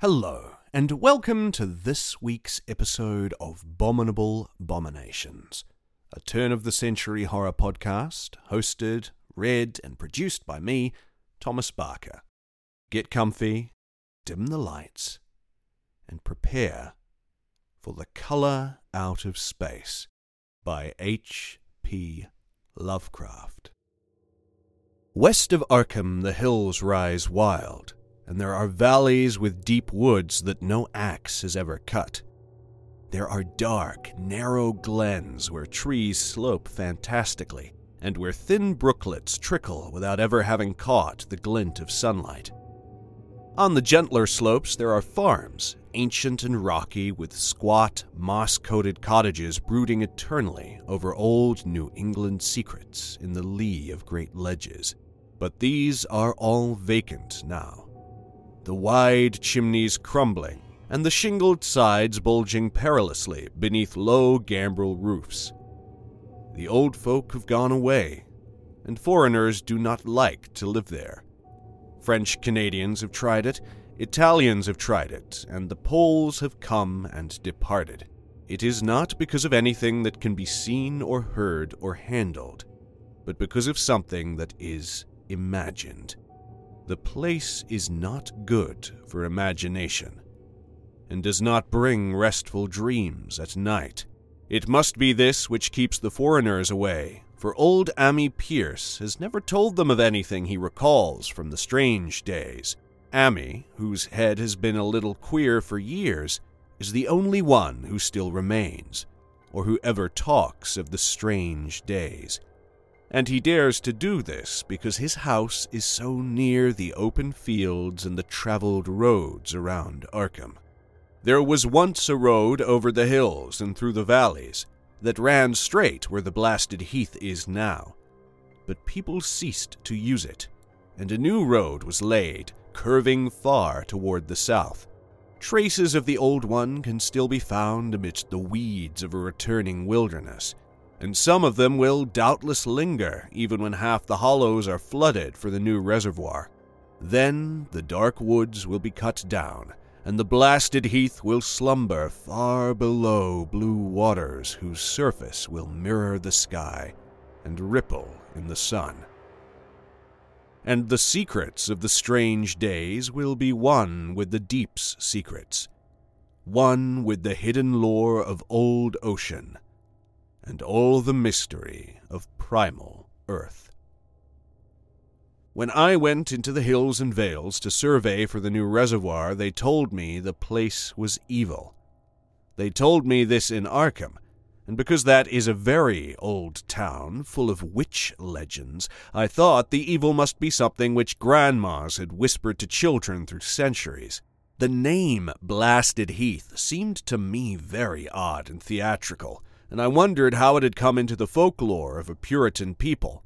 Hello, and welcome to this week's episode of Bominable Bominations, a turn of the century horror podcast hosted, read, and produced by me, Thomas Barker. Get comfy, dim the lights, and prepare for The Color Out of Space by H.P. Lovecraft. West of Arkham, the hills rise wild and there are valleys with deep woods that no axe has ever cut. There are dark, narrow glens where trees slope fantastically, and where thin brooklets trickle without ever having caught the glint of sunlight. On the gentler slopes, there are farms, ancient and rocky, with squat, moss coated cottages brooding eternally over old New England secrets in the lee of great ledges. But these are all vacant now the wide chimneys crumbling, and the shingled sides bulging perilously beneath low gambrel roofs. The old folk have gone away, and foreigners do not like to live there. French Canadians have tried it, Italians have tried it, and the Poles have come and departed. It is not because of anything that can be seen or heard or handled, but because of something that is imagined. The place is not good for imagination, and does not bring restful dreams at night. It must be this which keeps the foreigners away, for old Ammi Pierce has never told them of anything he recalls from the strange days. Ammi, whose head has been a little queer for years, is the only one who still remains, or who ever talks of the strange days and he dares to do this because his house is so near the open fields and the traveled roads around Arkham. There was once a road over the hills and through the valleys that ran straight where the blasted heath is now, but people ceased to use it, and a new road was laid, curving far toward the south. Traces of the old one can still be found amidst the weeds of a returning wilderness and some of them will doubtless linger even when half the hollows are flooded for the new reservoir. Then the dark woods will be cut down, and the blasted heath will slumber far below blue waters whose surface will mirror the sky and ripple in the sun. And the secrets of the strange days will be one with the deep's secrets, one with the hidden lore of old ocean and all the mystery of primal earth. When I went into the hills and vales to survey for the new reservoir, they told me the place was evil. They told me this in Arkham, and because that is a very old town, full of witch legends, I thought the evil must be something which grandmas had whispered to children through centuries. The name Blasted Heath seemed to me very odd and theatrical, and I wondered how it had come into the folklore of a Puritan people.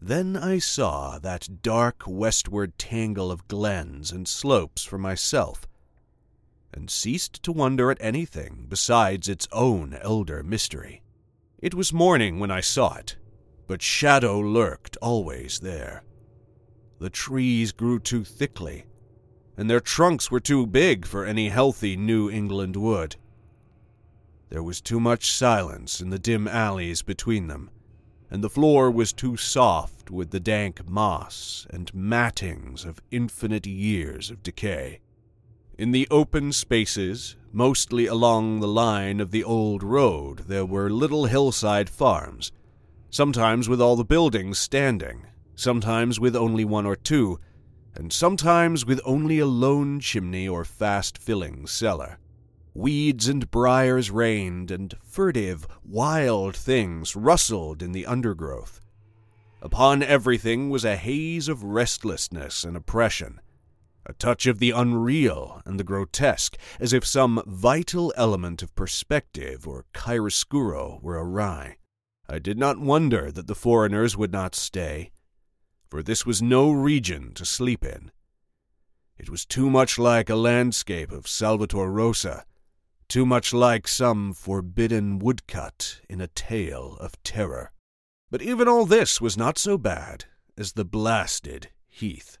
Then I saw that dark westward tangle of glens and slopes for myself, and ceased to wonder at anything besides its own elder mystery. It was morning when I saw it, but shadow lurked always there. The trees grew too thickly, and their trunks were too big for any healthy New England wood. There was too much silence in the dim alleys between them, and the floor was too soft with the dank moss and mattings of infinite years of decay. In the open spaces, mostly along the line of the old road, there were little hillside farms, sometimes with all the buildings standing, sometimes with only one or two, and sometimes with only a lone chimney or fast filling cellar. Weeds and briars reigned, and furtive, wild things rustled in the undergrowth. Upon everything was a haze of restlessness and oppression, a touch of the unreal and the grotesque, as if some vital element of perspective or chiaroscuro were awry. I did not wonder that the foreigners would not stay, for this was no region to sleep in. It was too much like a landscape of Salvator Rosa too much like some forbidden woodcut in a tale of terror. But even all this was not so bad as the blasted heath.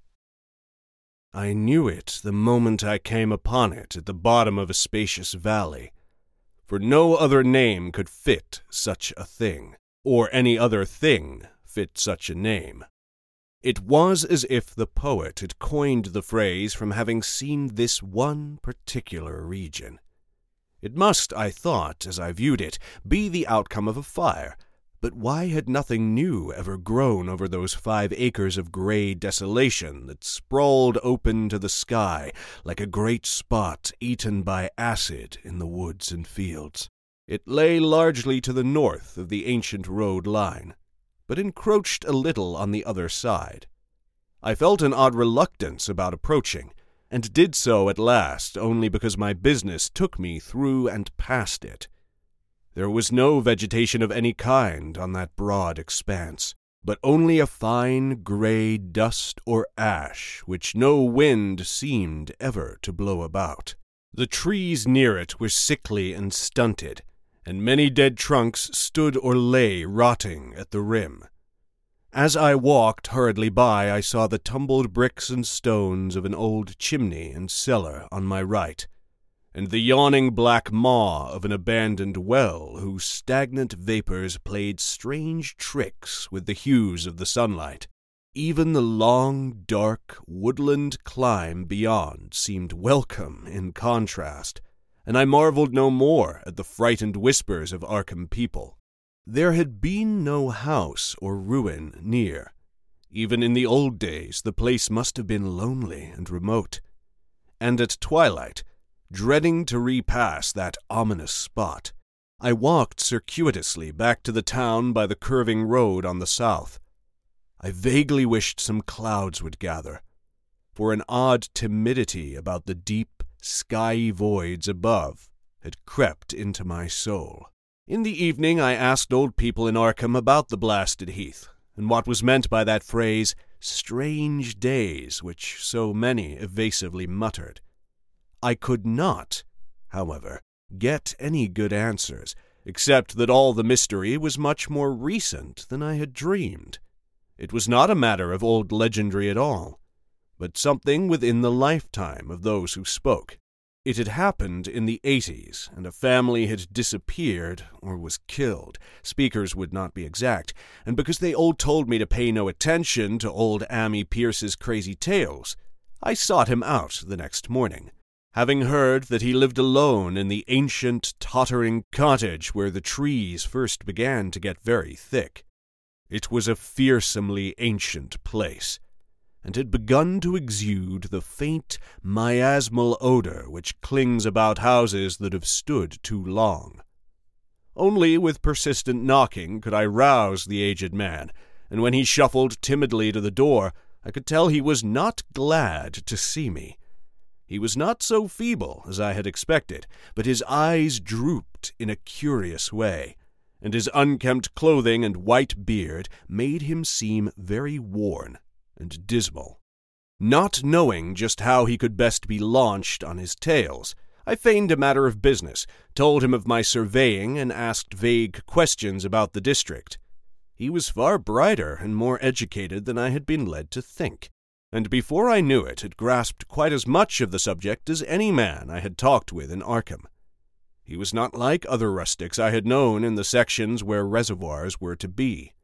I knew it the moment I came upon it at the bottom of a spacious valley, for no other name could fit such a thing, or any other thing fit such a name. It was as if the poet had coined the phrase from having seen this one particular region. It must, I thought, as I viewed it, be the outcome of a fire, but why had nothing new ever grown over those five acres of gray desolation that sprawled open to the sky like a great spot eaten by acid in the woods and fields? It lay largely to the north of the ancient road line, but encroached a little on the other side. I felt an odd reluctance about approaching, and did so at last only because my business took me through and past it. There was no vegetation of any kind on that broad expanse, but only a fine gray dust or ash which no wind seemed ever to blow about. The trees near it were sickly and stunted, and many dead trunks stood or lay rotting at the rim. As I walked hurriedly by, I saw the tumbled bricks and stones of an old chimney and cellar on my right, and the yawning black maw of an abandoned well whose stagnant vapors played strange tricks with the hues of the sunlight. Even the long, dark, woodland climb beyond seemed welcome in contrast, and I marveled no more at the frightened whispers of Arkham people. There had been no house or ruin near. Even in the old days, the place must have been lonely and remote. And at twilight, dreading to repass that ominous spot. I walked circuitously back to the town by the curving road on the south. I vaguely wished some clouds would gather, for an odd timidity about the deep, skyey voids above had crept into my soul. In the evening I asked old people in Arkham about the blasted heath, and what was meant by that phrase, strange days, which so many evasively muttered. I could not, however, get any good answers, except that all the mystery was much more recent than I had dreamed. It was not a matter of old legendry at all, but something within the lifetime of those who spoke. It had happened in the 80s, and a family had disappeared or was killed. Speakers would not be exact, and because they all told me to pay no attention to old Ammi Pierce's crazy tales, I sought him out the next morning having heard that he lived alone in the ancient, tottering cottage where the trees first began to get very thick. It was a fearsomely ancient place, and had begun to exude the faint, miasmal odor which clings about houses that have stood too long. Only with persistent knocking could I rouse the aged man, and when he shuffled timidly to the door, I could tell he was not glad to see me. He was not so feeble as I had expected, but his eyes drooped in a curious way, and his unkempt clothing and white beard made him seem very worn and dismal. Not knowing just how he could best be launched on his tales, I feigned a matter of business, told him of my surveying, and asked vague questions about the district. He was far brighter and more educated than I had been led to think and before I knew it had grasped quite as much of the subject as any man I had talked with in Arkham. He was not like other rustics I had known in the sections where reservoirs were to be.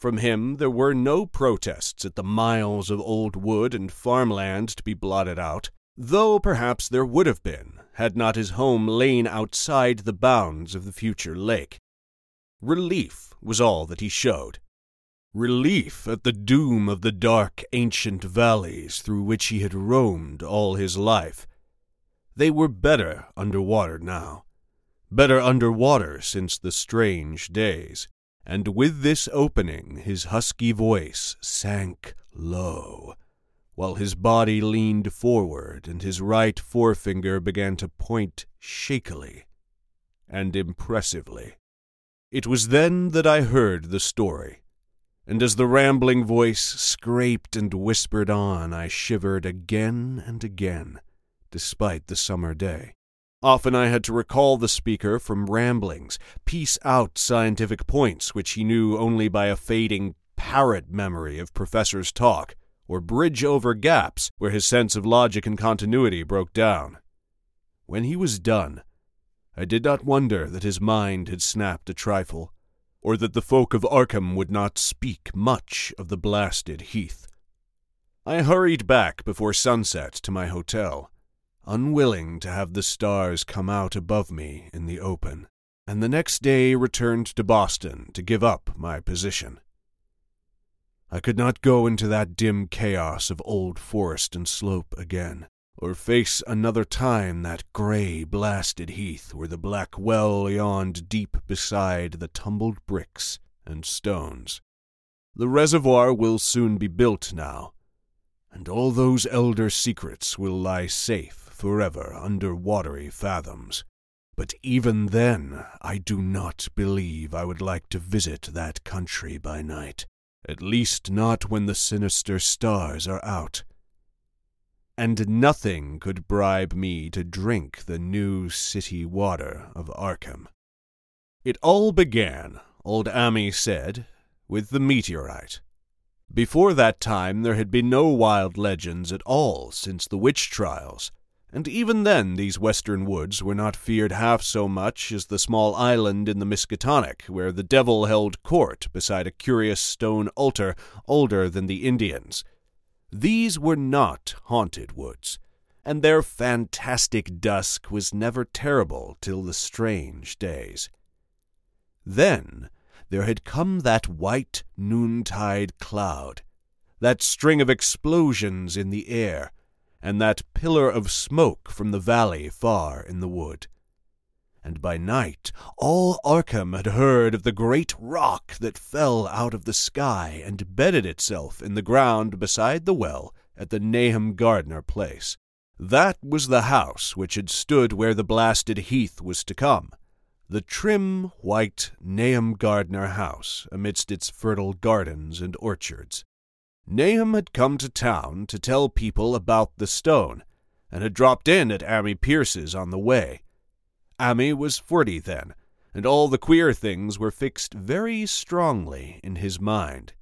From him there were no protests at the miles of old wood and farmland to be blotted out, though perhaps there would have been had not his home lain outside the bounds of the future lake. Relief was all that he showed, relief at the doom of the dark ancient valleys through which he had roamed all his life. They were better under water now, better under water since the strange days, and with this opening his husky voice sank low, while his body leaned forward and his right forefinger began to point shakily and impressively. It was then that I heard the story and as the rambling voice scraped and whispered on, I shivered again and again, despite the summer day. Often I had to recall the speaker from ramblings, piece out scientific points which he knew only by a fading parrot memory of professors' talk, or bridge over gaps where his sense of logic and continuity broke down. When he was done, I did not wonder that his mind had snapped a trifle, or that the folk of Arkham would not speak much of the blasted heath. I hurried back before sunset to my hotel, unwilling to have the stars come out above me in the open, and the next day returned to Boston to give up my position. I could not go into that dim chaos of old forest and slope again, or face another time that grey, blasted heath where the black well yawned deep beside the tumbled bricks and stones. The reservoir will soon be built now, and all those elder secrets will lie safe forever under watery fathoms. But even then, I do not believe I would like to visit that country by night at least not when the sinister stars are out. And nothing could bribe me to drink the new city water of Arkham. It all began, old Ammi said, with the meteorite. Before that time there had been no wild legends at all since the witch trials, and even then these western woods were not feared half so much as the small island in the Miskatonic, where the devil held court beside a curious stone altar older than the Indians. These were not haunted woods, and their fantastic dusk was never terrible till the strange days. Then there had come that white noontide cloud, that string of explosions in the air, and that pillar of smoke from the valley far in the wood. And by night all Arkham had heard of the great rock that fell out of the sky and bedded itself in the ground beside the well at the Nahum Gardner place. That was the house which had stood where the blasted heath was to come, the trim, white Nahum Gardner house amidst its fertile gardens and orchards. Nahum had come to town to tell people about the stone, and had dropped in at Ammi Pierce's on the way. Ammi was forty then, and all the queer things were fixed very strongly in his mind.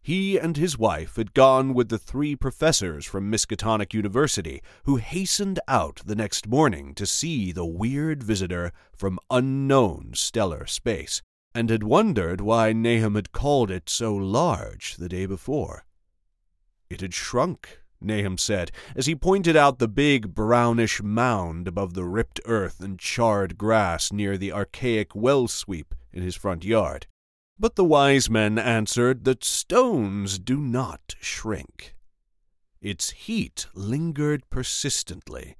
He and his wife had gone with the three professors from Miskatonic University, who hastened out the next morning to see the weird visitor from unknown stellar space, and had wondered why Nahum had called it so large the day before. It had shrunk, Nahum said, as he pointed out the big brownish mound above the ripped earth and charred grass near the archaic well sweep in his front yard. But the wise men answered that stones do not shrink. Its heat lingered persistently,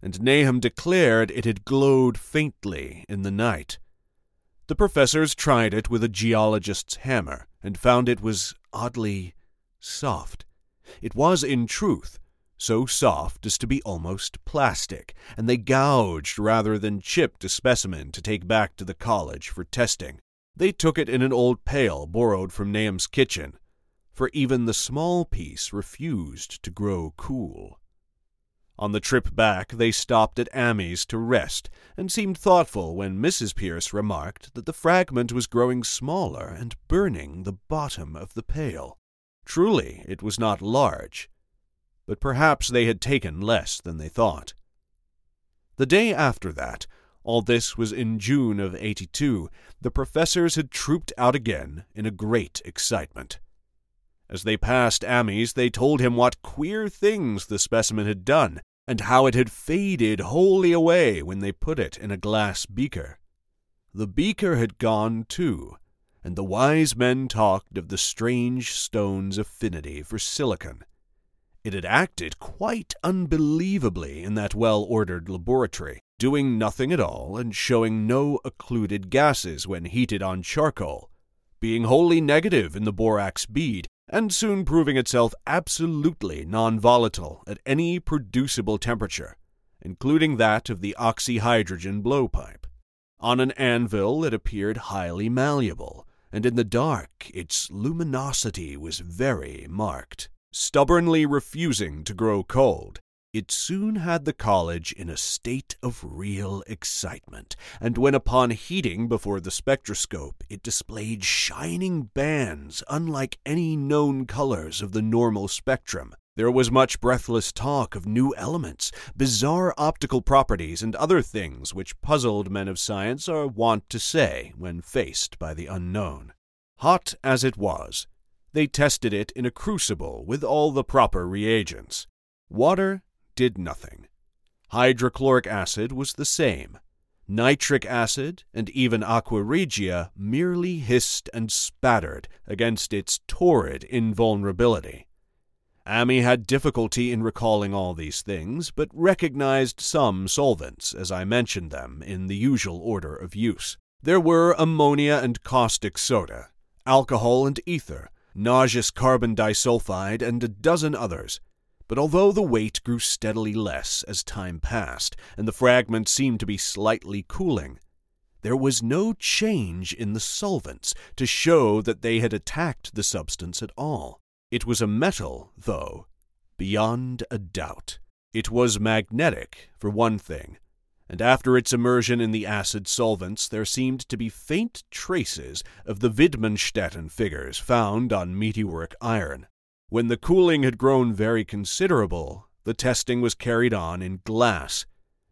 and Nahum declared it had glowed faintly in the night. The professors tried it with a geologist's hammer and found it was oddly soft. It was, in truth, so soft as to be almost plastic, and they gouged rather than chipped a specimen to take back to the college for testing. They took it in an old pail borrowed from Nahum's kitchen, for even the small piece refused to grow cool. On the trip back, they stopped at Ammi's to rest, and seemed thoughtful when Mrs. Pierce remarked that the fragment was growing smaller and burning the bottom of the pail. Truly, it was not large, but perhaps they had taken less than they thought. The day after that, all this was in June of 82, the professors had trooped out again in a great excitement. As they passed Ammi's, they told him what queer things the specimen had done, and how it had faded wholly away when they put it in a glass beaker. The beaker had gone, too, and the wise men talked of the strange stone's affinity for silicon. It had acted quite unbelievably in that well ordered laboratory, doing nothing at all and showing no occluded gases when heated on charcoal, being wholly negative in the borax bead, and soon proving itself absolutely non volatile at any producible temperature, including that of the oxyhydrogen blowpipe. On an anvil it appeared highly malleable, and in the dark its luminosity was very marked, stubbornly refusing to grow cold, It soon had the college in a state of real excitement, and when upon heating before the spectroscope it displayed shining bands unlike any known colors of the normal spectrum, there was much breathless talk of new elements, bizarre optical properties, and other things which puzzled men of science are wont to say when faced by the unknown. Hot as it was, they tested it in a crucible with all the proper reagents. Water did nothing. Hydrochloric acid was the same. Nitric acid and even aqua regia merely hissed and spattered against its torrid invulnerability. Ammi had difficulty in recalling all these things, but recognized some solvents as I mentioned them in the usual order of use. There were ammonia and caustic soda, alcohol and ether, nauseous carbon disulfide, and a dozen others. But although the weight grew steadily less as time passed, and the fragments seemed to be slightly cooling, there was no change in the solvents to show that they had attacked the substance at all. It was a metal, though, beyond a doubt. It was magnetic, for one thing, and after its immersion in the acid solvents there seemed to be faint traces of the Widmanstätten figures found on meteoric iron. When the cooling had grown very considerable, the testing was carried on in glass,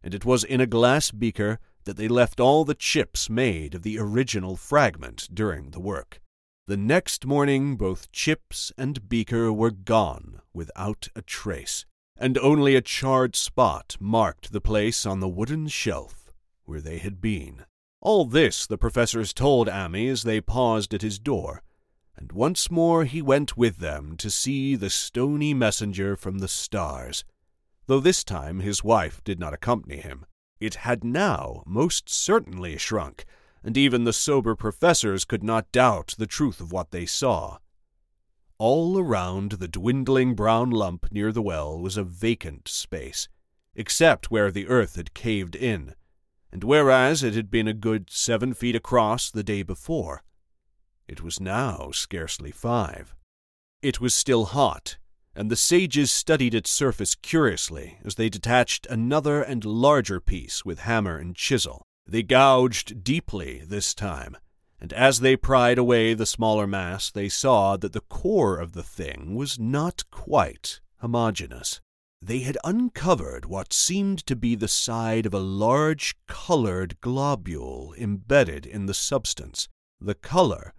and it was in a glass beaker that they left all the chips made of the original fragment during the work. The next morning both chips and beaker were gone without a trace and only a charred spot marked the place on the wooden shelf where they had been. All this the professors told Ammi as they paused at his door, and once more he went with them to see the stony messenger from the stars, though this time his wife did not accompany him. It had now most certainly shrunk, and even the sober professors could not doubt the truth of what they saw. All around the dwindling brown lump near the well was a vacant space, except where the earth had caved in, and whereas it had been a good seven feet across the day before, it was now scarcely five. It was still hot, and the sages studied its surface curiously as they detached another and larger piece with hammer and chisel. They gouged deeply this time and as they pried away the smaller mass, they saw that the core of the thing was not quite homogeneous. They had uncovered what seemed to be the side of a large colored globule embedded in the substance. The color,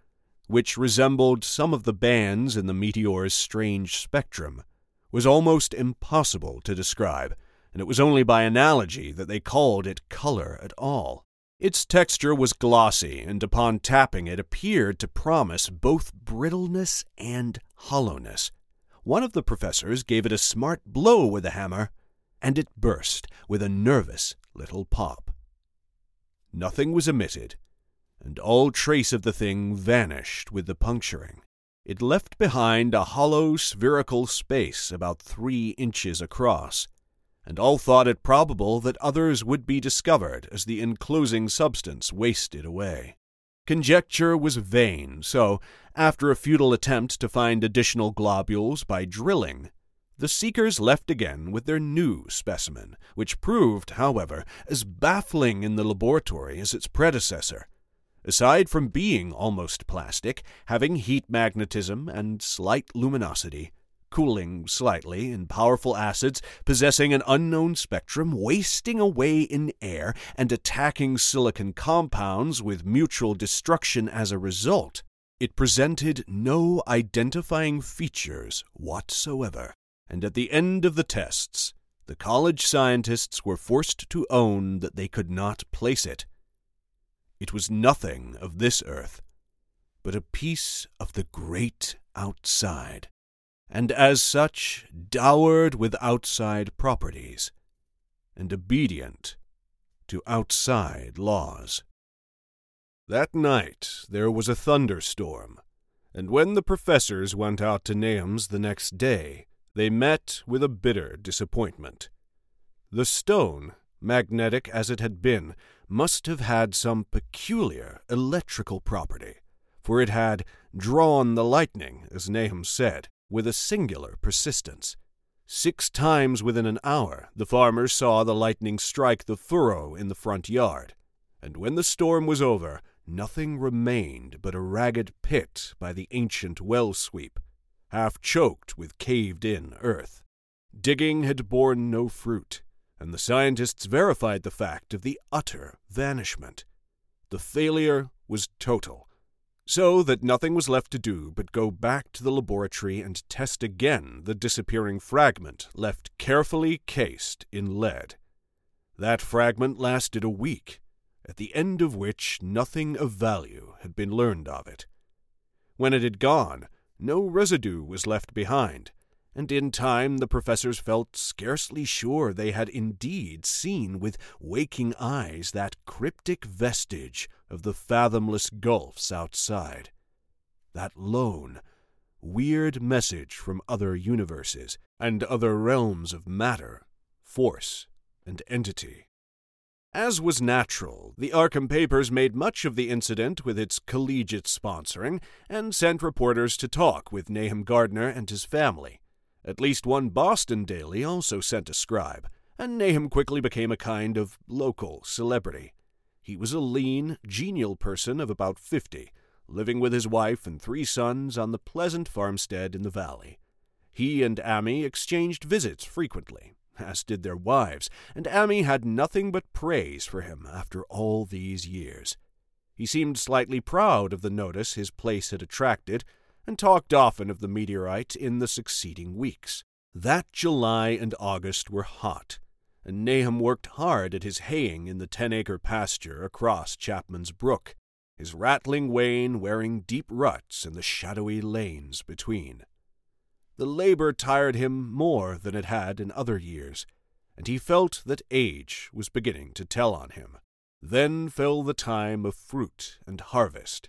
which resembled some of the bands in the meteor's strange spectrum, was almost impossible to describe, and it was only by analogy that they called it color at all. Its texture was glossy, and upon tapping it appeared to promise both brittleness and hollowness. One of the professors gave it a smart blow with a hammer, and it burst with a nervous little pop. Nothing was emitted, and all trace of the thing vanished with the puncturing. It left behind a hollow spherical space about three inches across and all thought it probable that others would be discovered as the enclosing substance wasted away. Conjecture was vain, so, after a futile attempt to find additional globules by drilling, the seekers left again with their new specimen, which proved, however, as baffling in the laboratory as its predecessor. Aside from being almost plastic, having heat magnetism and slight luminosity, cooling slightly in powerful acids, possessing an unknown spectrum, wasting away in air, and attacking silicon compounds with mutual destruction as a result, it presented no identifying features whatsoever. And at the end of the tests, the college scientists were forced to own that they could not place it. It was nothing of this earth, but a piece of the great outside and as such dowered with outside properties, and obedient to outside laws. That night there was a thunderstorm, and when the professors went out to Nahum's the next day, they met with a bitter disappointment. The stone, magnetic as it had been, must have had some peculiar electrical property, for it had drawn the lightning, as Nahum said, with a singular persistence, Six times within an hour the farmers saw the lightning strike the furrow in the front yard, and when the storm was over, nothing remained but a ragged pit by the ancient well sweep, half choked with caved in earth. Digging had borne no fruit, and the scientists verified the fact of the utter vanishment. The failure was total, so that nothing was left to do but go back to the laboratory and test again the disappearing fragment left carefully cased in lead. That fragment lasted a week, at the end of which nothing of value had been learned of it. When it had gone, no residue was left behind, and in time the professors felt scarcely sure they had indeed seen with waking eyes that cryptic vestige of the fathomless gulfs outside. That lone, weird message from other universes and other realms of matter, force, and entity. As was natural, the Arkham papers made much of the incident with its collegiate sponsoring and sent reporters to talk with Nahum Gardner and his family. At least one Boston daily also sent a scribe, and Nahum quickly became a kind of local celebrity. He was a lean, genial person of about fifty, living with his wife and three sons on the pleasant farmstead in the valley. He and Ammi exchanged visits frequently, as did their wives, and Ammi had nothing but praise for him after all these years. He seemed slightly proud of the notice his place had attracted, and talked often of the meteorite in the succeeding weeks. That July and August were hot, and Nahum worked hard at his haying in the ten acre pasture across Chapman's Brook, his rattling wain wearing deep ruts in the shadowy lanes between. The labor tired him more than it had in other years, and he felt that age was beginning to tell on him. Then fell the time of fruit and harvest.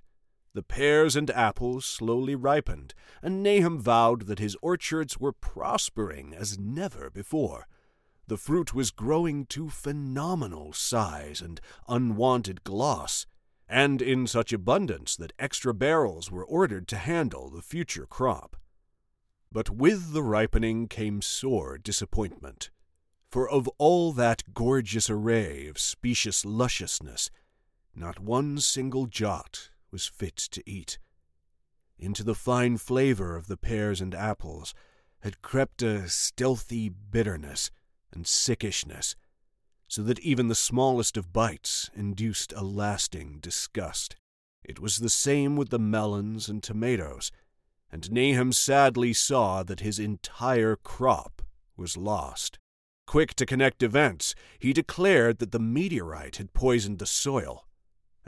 The pears and apples slowly ripened, and Nahum vowed that his orchards were prospering as never before. The fruit was growing to phenomenal size and unwonted gloss, and in such abundance that extra barrels were ordered to handle the future crop. But with the ripening came sore disappointment. For of all that gorgeous array of specious lusciousness, not one single jot was fit to eat. Into the fine flavor of the pears and apples had crept a stealthy bitterness and sickishness, so that even the smallest of bites induced a lasting disgust. It was the same with the melons and tomatoes and Nahum sadly saw that his entire crop was lost. Quick to connect events, he declared that the meteorite had poisoned the soil,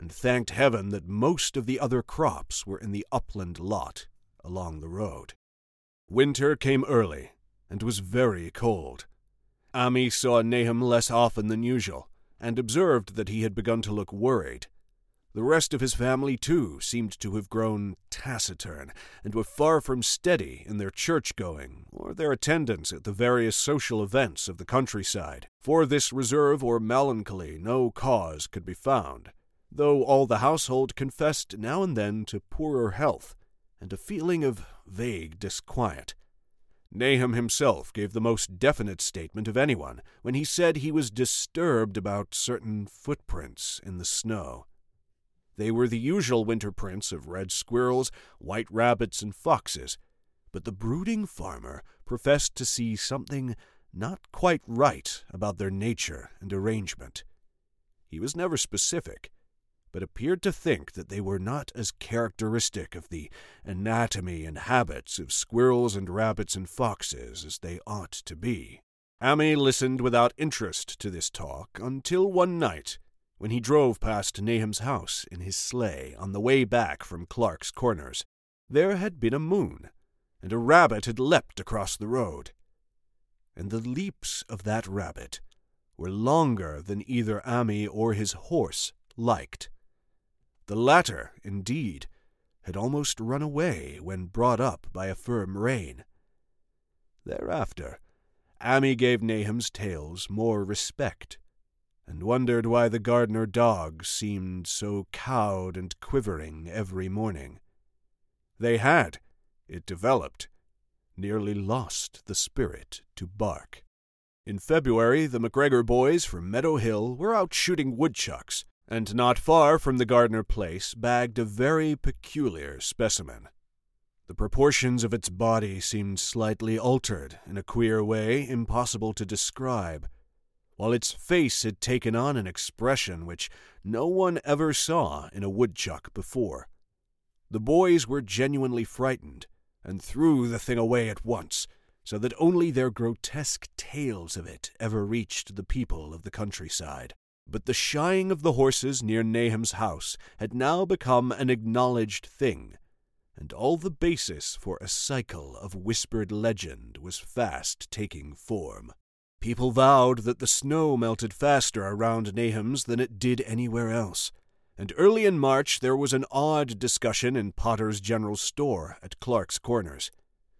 and thanked heaven that most of the other crops were in the upland lot along the road. Winter came early, and was very cold. Ammi saw Nahum less often than usual, and observed that he had begun to look worried. The rest of his family, too, seemed to have grown taciturn, and were far from steady in their church going or their attendance at the various social events of the countryside. For this reserve or melancholy no cause could be found, though all the household confessed now and then to poorer health and a feeling of vague disquiet. Nahum himself gave the most definite statement of anyone when he said he was disturbed about certain footprints in the snow. They were the usual winter prints of red squirrels, white rabbits, and foxes, but the brooding farmer professed to see something not quite right about their nature and arrangement. He was never specific, but appeared to think that they were not as characteristic of the anatomy and habits of squirrels and rabbits and foxes as they ought to be. Ammi listened without interest to this talk until one night when he drove past Nahum's house in his sleigh on the way back from Clark's Corners. There had been a moon, and a rabbit had leapt across the road. And the leaps of that rabbit were longer than either Ammi or his horse liked. The latter, indeed, had almost run away when brought up by a firm rein. Thereafter, Ammi gave Nahum's tales more respect and wondered why the Gardner dog seemed so cowed and quivering every morning. They had, it developed, nearly lost the spirit to bark. In February, the McGregor boys from Meadow Hill were out shooting woodchucks, and not far from the Gardner place bagged a very peculiar specimen. The proportions of its body seemed slightly altered in a queer way impossible to describe, while its face had taken on an expression which no one ever saw in a woodchuck before. The boys were genuinely frightened, and threw the thing away at once, so that only their grotesque tales of it ever reached the people of the countryside. But the shying of the horses near Nahum's house had now become an acknowledged thing, and all the basis for a cycle of whispered legend was fast taking form. People vowed that the snow melted faster around Nahum's than it did anywhere else, and early in March there was an odd discussion in Potter's General Store at Clark's Corners.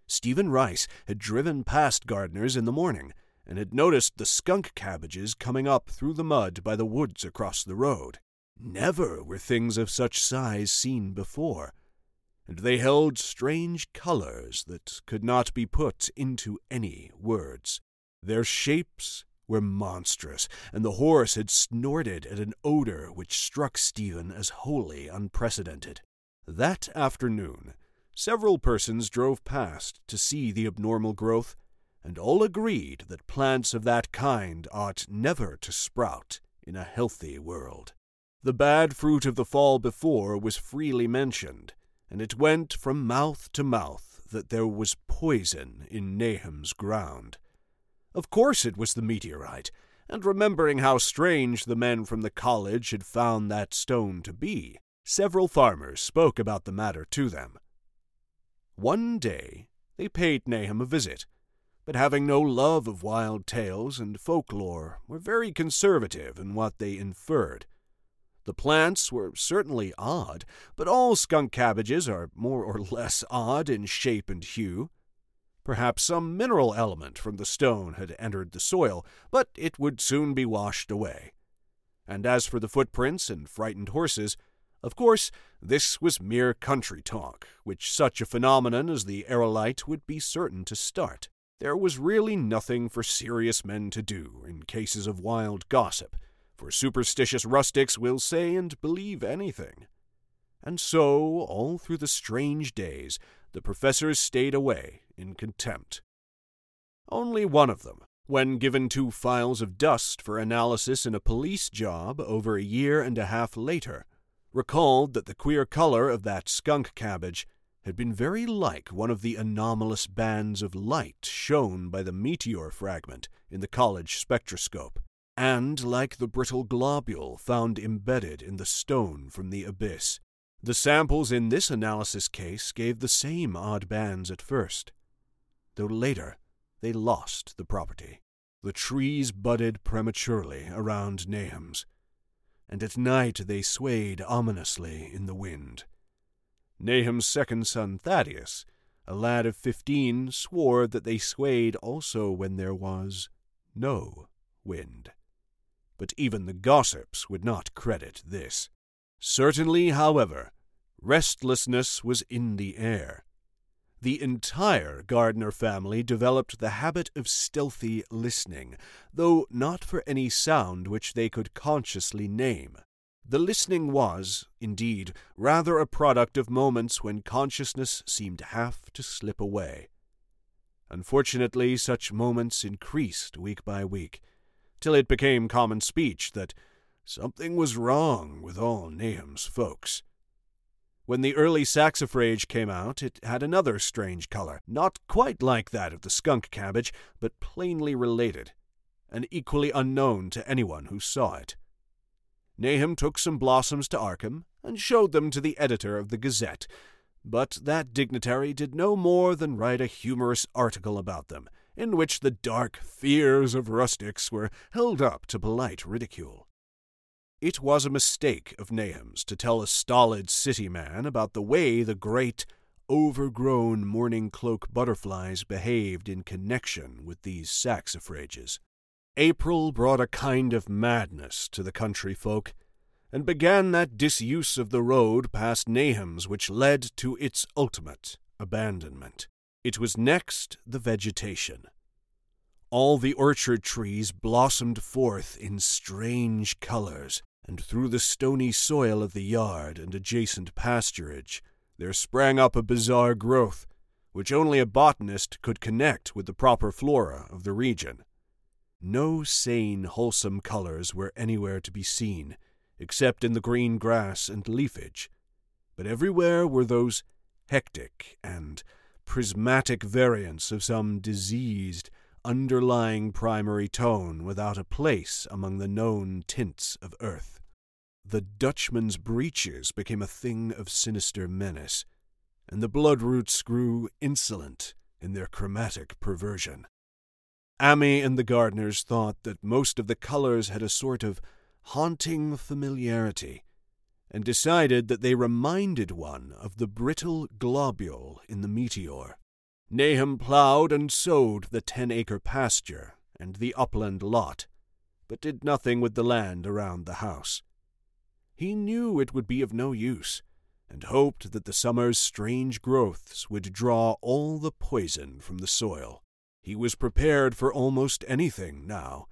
Stephen Rice had driven past Gardner's in the morning and had noticed the skunk cabbages coming up through the mud by the woods across the road. Never were things of such size seen before, and they held strange colors that could not be put into any words. Their shapes were monstrous, and the horse had snorted at an odor which struck Stephen as wholly unprecedented. That afternoon, several persons drove past to see the abnormal growth, and all agreed that plants of that kind ought never to sprout in a healthy world. The bad fruit of the fall before was freely mentioned, and it went from mouth to mouth that there was poison in Nahum's ground. Of course it was the meteorite, and remembering how strange the men from the college had found that stone to be, several farmers spoke about the matter to them. One day they paid Nahum a visit, but having no love of wild tales and folklore, were very conservative in what they inferred. The plants were certainly odd, but all skunk cabbages are more or less odd in shape and hue. Perhaps some mineral element from the stone had entered the soil, but it would soon be washed away. And as for the footprints and frightened horses, of course, this was mere country talk, which such a phenomenon as the aerolite would be certain to start. There was really nothing for serious men to do in cases of wild gossip, for superstitious rustics will say and believe anything. And so, all through the strange days, the professors stayed away in contempt. Only one of them, when given two files of dust for analysis in a police job over a year and a half later, recalled that the queer color of that skunk cabbage had been very like one of the anomalous bands of light shown by the meteor fragment in the college spectroscope, and like the brittle globule found embedded in the stone from the abyss. The samples in this analysis case gave the same odd bands at first, though later they lost the property. The trees budded prematurely around Nahum's, and at night they swayed ominously in the wind. Nahum's second son, Thaddeus, a lad of fifteen, swore that they swayed also when there was no wind. But even the gossips would not credit this. Certainly, however, restlessness was in the air. The entire Gardner family developed the habit of stealthy listening, though not for any sound which they could consciously name. The listening was, indeed, rather a product of moments when consciousness seemed half to slip away. Unfortunately, such moments increased week by week, till it became common speech that something was wrong with all Nahum's folks. When the early saxifrage came out, it had another strange color, not quite like that of the skunk cabbage, but plainly related, and equally unknown to anyone who saw it. Nahum took some blossoms to Arkham and showed them to the editor of the Gazette, but that dignitary did no more than write a humorous article about them, in which the dark fears of rustics were held up to polite ridicule. It was a mistake of Nahum's to tell a stolid city man about the way the great, overgrown mourning cloak butterflies behaved in connection with these saxifrages. April brought a kind of madness to the country folk, and began that disuse of the road past Nahum's which led to its ultimate abandonment. It was next the vegetation. All the orchard trees blossomed forth in strange colors, and through the stony soil of the yard and adjacent pasturage there sprang up a bizarre growth, which only a botanist could connect with the proper flora of the region. No sane, wholesome colors were anywhere to be seen, except in the green grass and leafage, but everywhere were those hectic and prismatic variants of some diseased, underlying primary tone without a place among the known tints of earth. The Dutchman's breeches became a thing of sinister menace, and the bloodroots grew insolent in their chromatic perversion. Ammi and the Gardners thought that most of the colors had a sort of haunting familiarity, and decided that they reminded one of the brittle globule in the meteor. Nahum plowed and sowed the ten acre pasture and the upland lot, but did nothing with the land around the house. He knew it would be of no use, and hoped that the summer's strange growths would draw all the poison from the soil. He was prepared for almost anything now,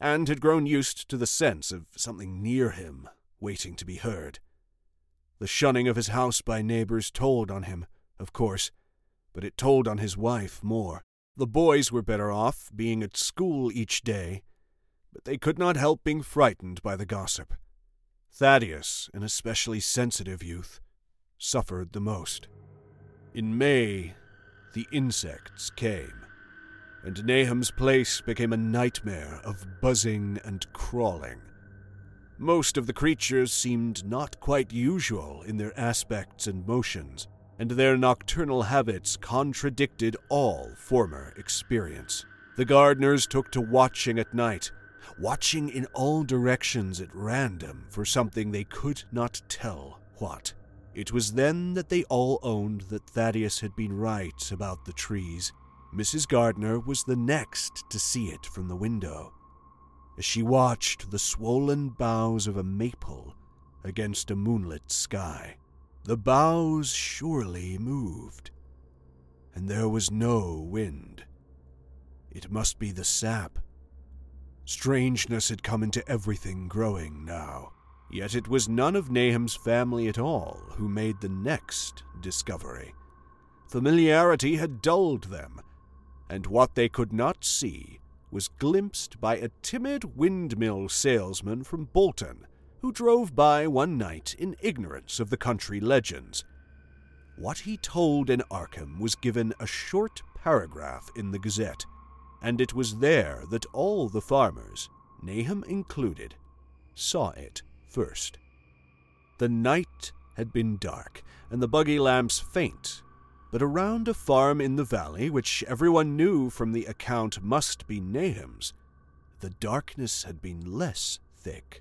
and had grown used to the sense of something near him, waiting to be heard. The shunning of his house by neighbors told on him, of course, but it told on his wife more. The boys were better off, being at school each day, but they could not help being frightened by the gossip. Thaddeus, an especially sensitive youth, suffered the most. In May, the insects came and Nahum's place became a nightmare of buzzing and crawling. Most of the creatures seemed not quite usual in their aspects and motions, and their nocturnal habits contradicted all former experience. The Gardners took to watching at night, watching in all directions at random for something they could not tell what. It was then that they all owned that Thaddeus had been right about the trees. Mrs. Gardner was the next to see it from the window, as she watched the swollen boughs of a maple against a moonlit sky. The boughs surely moved, and there was no wind. It must be the sap. Strangeness had come into everything growing now. Yet it was none of Nahum's family at all who made the next discovery. Familiarity had dulled them, and what they could not see was glimpsed by a timid windmill salesman from Bolton who drove by one night in ignorance of the country legends. What he told in Arkham was given a short paragraph in the Gazette, and it was there that all the farmers, Nahum included, saw it first. The night had been dark, and the buggy lamps faint but around a farm in the valley, which everyone knew from the account must be Nahum's, the darkness had been less thick.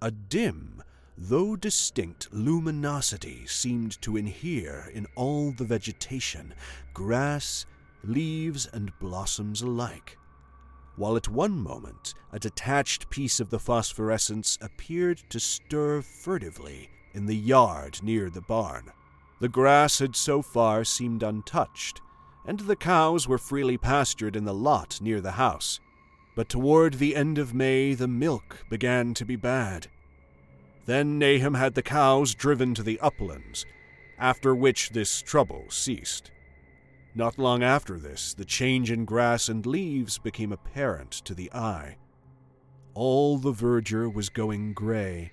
A dim, though distinct, luminosity seemed to inhere in all the vegetation, grass, leaves, and blossoms alike, while at one moment a detached piece of the phosphorescence appeared to stir furtively in the yard near the barn. The grass had so far seemed untouched, and the cows were freely pastured in the lot near the house. But toward the end of May, the milk began to be bad. Then Nahum had the cows driven to the uplands, after which this trouble ceased. Not long after this, the change in grass and leaves became apparent to the eye. All the verdure was going gray,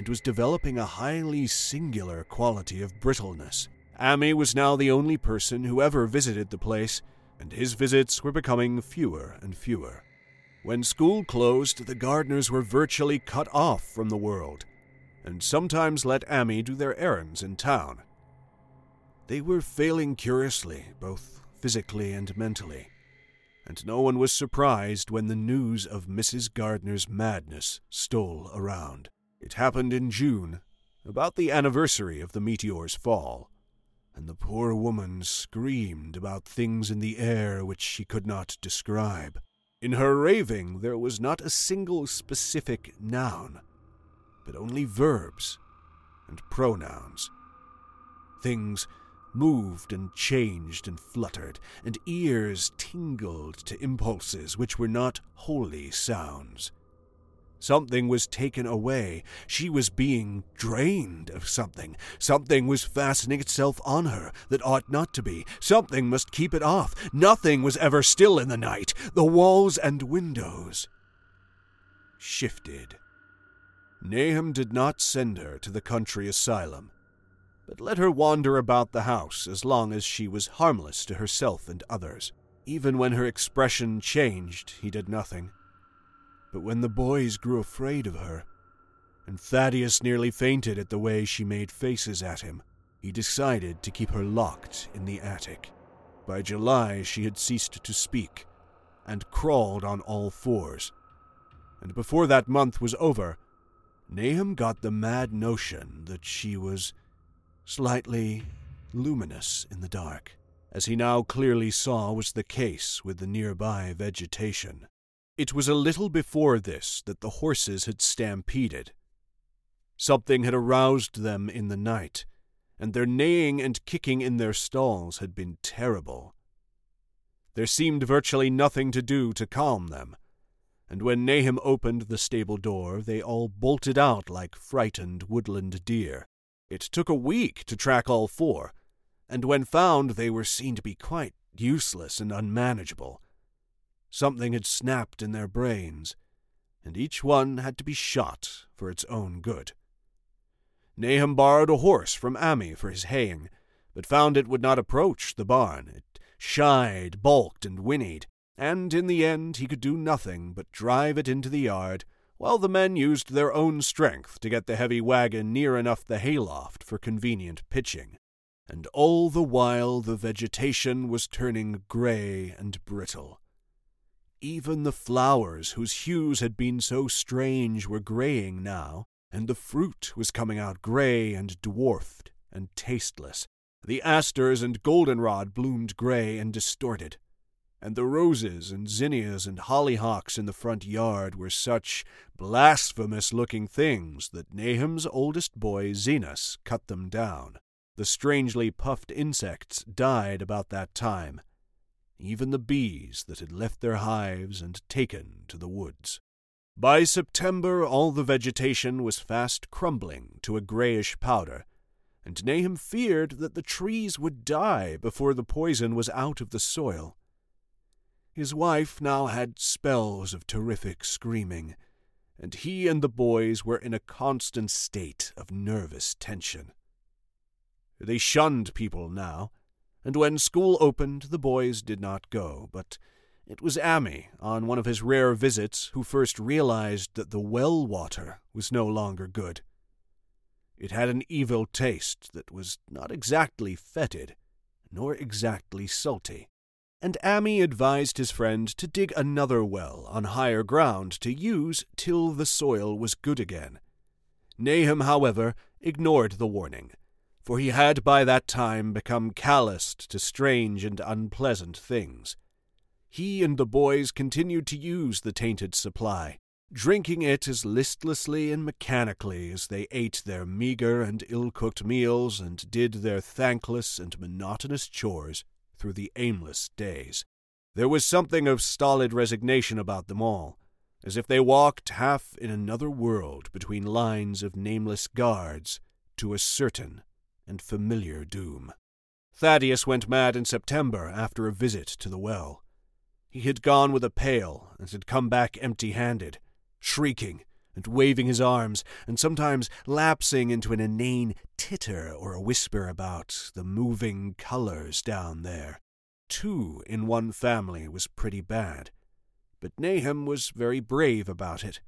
and was developing a highly singular quality of brittleness. Ammi was now the only person who ever visited the place, and his visits were becoming fewer and fewer. When school closed, the Gardners were virtually cut off from the world, and sometimes let Ammi do their errands in town. They were failing curiously, both physically and mentally, and no one was surprised when the news of Mrs. Gardner's madness stole around. It happened in June, about the anniversary of the meteor's fall, and the poor woman screamed about things in the air which she could not describe. In her raving there was not a single specific noun, but only verbs and pronouns. Things moved and changed and fluttered, and ears tingled to impulses which were not wholly sounds. Something was taken away. She was being drained of something. Something was fastening itself on her that ought not to be. Something must keep it off. Nothing was ever still in the night. The walls and windows shifted. Nahum did not send her to the country asylum, but let her wander about the house as long as she was harmless to herself and others. Even when her expression changed, he did nothing. But when the boys grew afraid of her, and Thaddeus nearly fainted at the way she made faces at him, he decided to keep her locked in the attic. By July, she had ceased to speak and crawled on all fours. And before that month was over, Nahum got the mad notion that she was slightly luminous in the dark, as he now clearly saw was the case with the nearby vegetation. It was a little before this that the horses had stampeded. Something had aroused them in the night, and their neighing and kicking in their stalls had been terrible. There seemed virtually nothing to do to calm them, and when Nahum opened the stable door, they all bolted out like frightened woodland deer. It took a week to track all four, and when found, they were seen to be quite useless and unmanageable. Something had snapped in their brains, and each one had to be shot for its own good. Nahum borrowed a horse from Ammi for his haying, but found it would not approach the barn. It shied, balked, and whinnied, and in the end he could do nothing but drive it into the yard, while the men used their own strength to get the heavy wagon near enough the hayloft for convenient pitching. And all the while the vegetation was turning gray and brittle. Even the flowers whose hues had been so strange were graying now, and the fruit was coming out gray and dwarfed and tasteless. The asters and goldenrod bloomed gray and distorted, and the roses and zinnias and hollyhocks in the front yard were such blasphemous looking things that Nahum's oldest boy Zenas cut them down. The strangely puffed insects died about that time, even the bees that had left their hives and taken to the woods. By September, all the vegetation was fast crumbling to a grayish powder, and Nahum feared that the trees would die before the poison was out of the soil. His wife now had spells of terrific screaming, and he and the boys were in a constant state of nervous tension. They shunned people now, and when school opened the boys did not go, but it was Ammi, on one of his rare visits, who first realized that the well water was no longer good. It had an evil taste that was not exactly fetid, nor exactly salty, and Ammi advised his friend to dig another well on higher ground to use till the soil was good again. Nahum, however, ignored the warning for he had by that time become calloused to strange and unpleasant things. He and the boys continued to use the tainted supply, drinking it as listlessly and mechanically as they ate their meagre and ill cooked meals and did their thankless and monotonous chores through the aimless days. There was something of stolid resignation about them all, as if they walked half in another world between lines of nameless guards to a certain and familiar doom. Thaddeus went mad in September after a visit to the well. He had gone with a pail and had come back empty handed, shrieking and waving his arms, and sometimes lapsing into an inane titter or a whisper about the moving colors down there. Two in one family was pretty bad, but Nahum was very brave about it.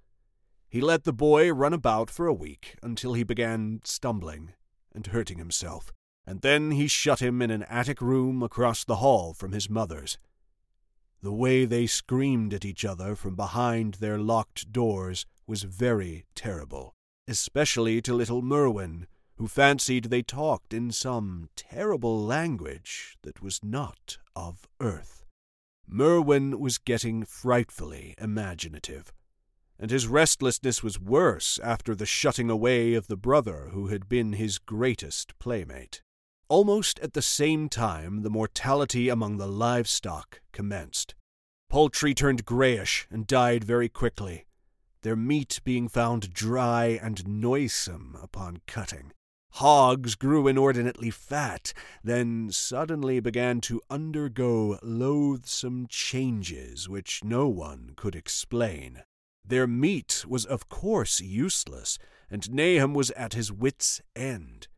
He let the boy run about for a week until he began stumbling and hurting himself, and then he shut him in an attic room across the hall from his mother's. The way they screamed at each other from behind their locked doors was very terrible, especially to little Merwin, who fancied they talked in some terrible language that was not of earth. Merwin was getting frightfully imaginative and his restlessness was worse after the shutting away of the brother who had been his greatest playmate. Almost at the same time, the mortality among the livestock commenced. Poultry turned grayish and died very quickly, their meat being found dry and noisome upon cutting. Hogs grew inordinately fat, then suddenly began to undergo loathsome changes which no one could explain. Their meat was of course useless, and Nahum was at his wits' end.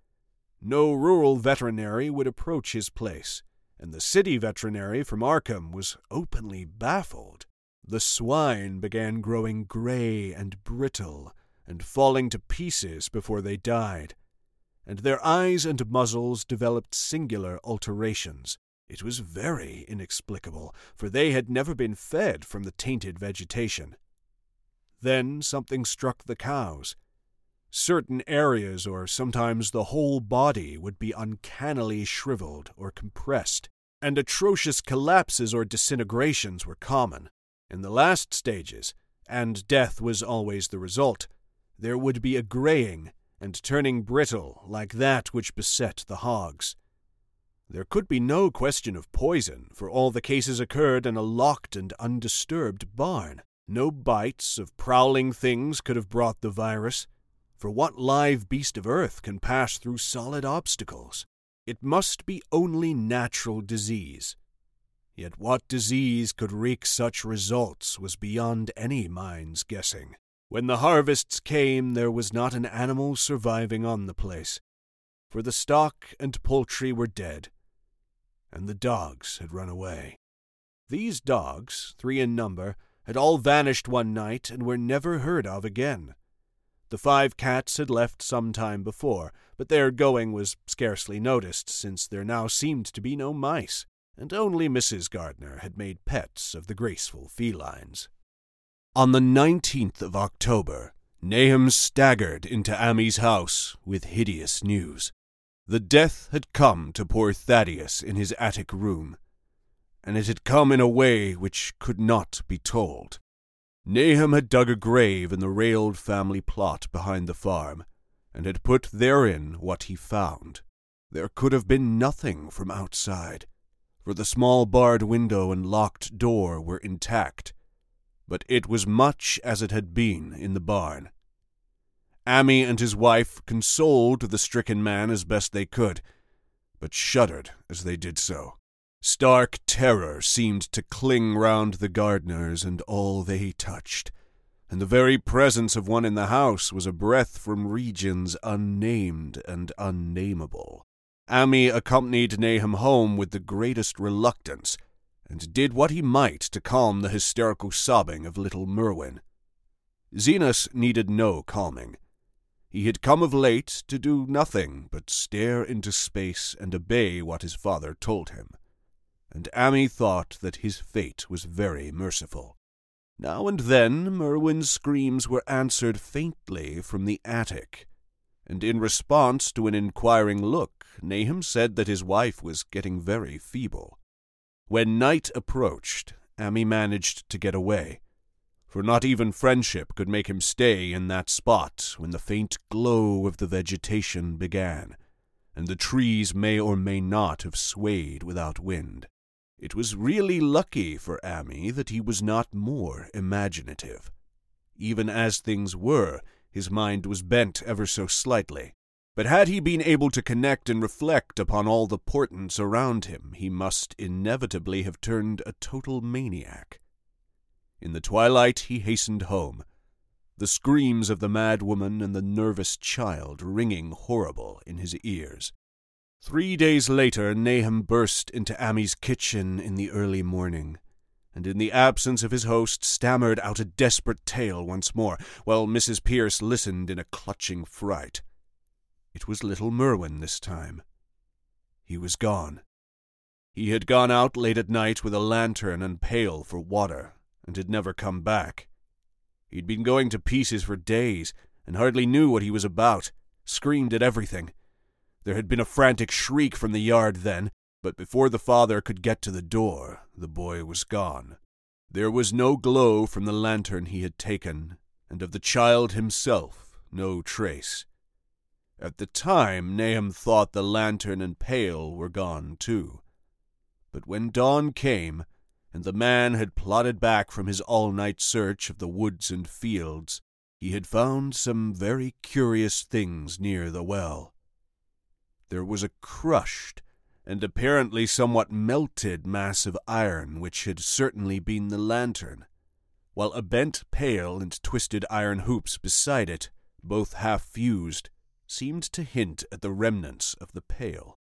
No rural veterinary would approach his place, and the city veterinary from Arkham was openly baffled. The swine began growing gray and brittle, and falling to pieces before they died and their eyes and muzzles developed singular alterations. It was very inexplicable, for they had never been fed from the tainted vegetation. Then something struck the cows. Certain areas, or sometimes the whole body, would be uncannily shriveled or compressed, and atrocious collapses or disintegrations were common. In the last stages, and death was always the result, there would be a graying and turning brittle like that which beset the hogs. There could be no question of poison, for all the cases occurred in a locked and undisturbed barn. No bites of prowling things could have brought the virus, for what live beast of earth can pass through solid obstacles? It must be only natural disease. Yet what disease could wreak such results was beyond any mind's guessing. When the harvests came, there was not an animal surviving on the place, for the stock and poultry were dead, and the dogs had run away. These dogs, three in number, had all vanished one night and were never heard of again. The five cats had left some time before, but their going was scarcely noticed, since there now seemed to be no mice, and only Mrs. Gardner had made pets of the graceful felines. On the nineteenth of October, Nahum staggered into Ammi's house with hideous news. The death had come to poor Thaddeus in his attic room, and it had come in a way which could not be told. Nahum had dug a grave in the railed family plot behind the farm, and had put therein what he found. There could have been nothing from outside, for the small barred window and locked door were intact but it was much as it had been in the barn. Ammi and his wife consoled the stricken man as best they could, but shuddered as they did so. Stark terror seemed to cling round the Gardners and all they touched, and the very presence of one in the house was a breath from regions unnamed and unnameable. Ammi accompanied Nahum home with the greatest reluctance, and did what he might to calm the hysterical sobbing of little Merwin. Zenas needed no calming. He had come of late to do nothing but stare into space and obey what his father told him, and Ammi thought that his fate was very merciful. Now and then Merwin's screams were answered faintly from the attic, and in response to an inquiring look, Nahum said that his wife was getting very feeble. When night approached, Ammi managed to get away, for not even friendship could make him stay in that spot when the faint glow of the vegetation began, and the trees may or may not have swayed without wind. It was really lucky for Ammi that he was not more imaginative. Even as things were, his mind was bent ever so slightly, but had he been able to connect and reflect upon all the portents around him, he must inevitably have turned a total maniac. In the twilight he hastened home, the screams of the mad woman and the nervous child ringing horrible in his ears. Three days later, Nahum burst into Ammi's kitchen in the early morning, and in the absence of his host stammered out a desperate tale once more, while Mrs. Pierce listened in a clutching fright. It was little Merwin this time. He was gone. He had gone out late at night with a lantern and pail for water, and had never come back. He'd been going to pieces for days, and hardly knew what he was about, screamed at everything. There had been a frantic shriek from the yard then, but before the father could get to the door, the boy was gone. There was no glow from the lantern he had taken, and of the child himself no trace. At the time, Nahum thought the lantern and pail were gone too. But when dawn came, and the man had plodded back from his all night search of the woods and fields, he had found some very curious things near the well. There was a crushed and apparently somewhat melted mass of iron which had certainly been the lantern, while a bent pail and twisted iron hoops beside it, both half fused, seemed to hint at the remnants of the pail.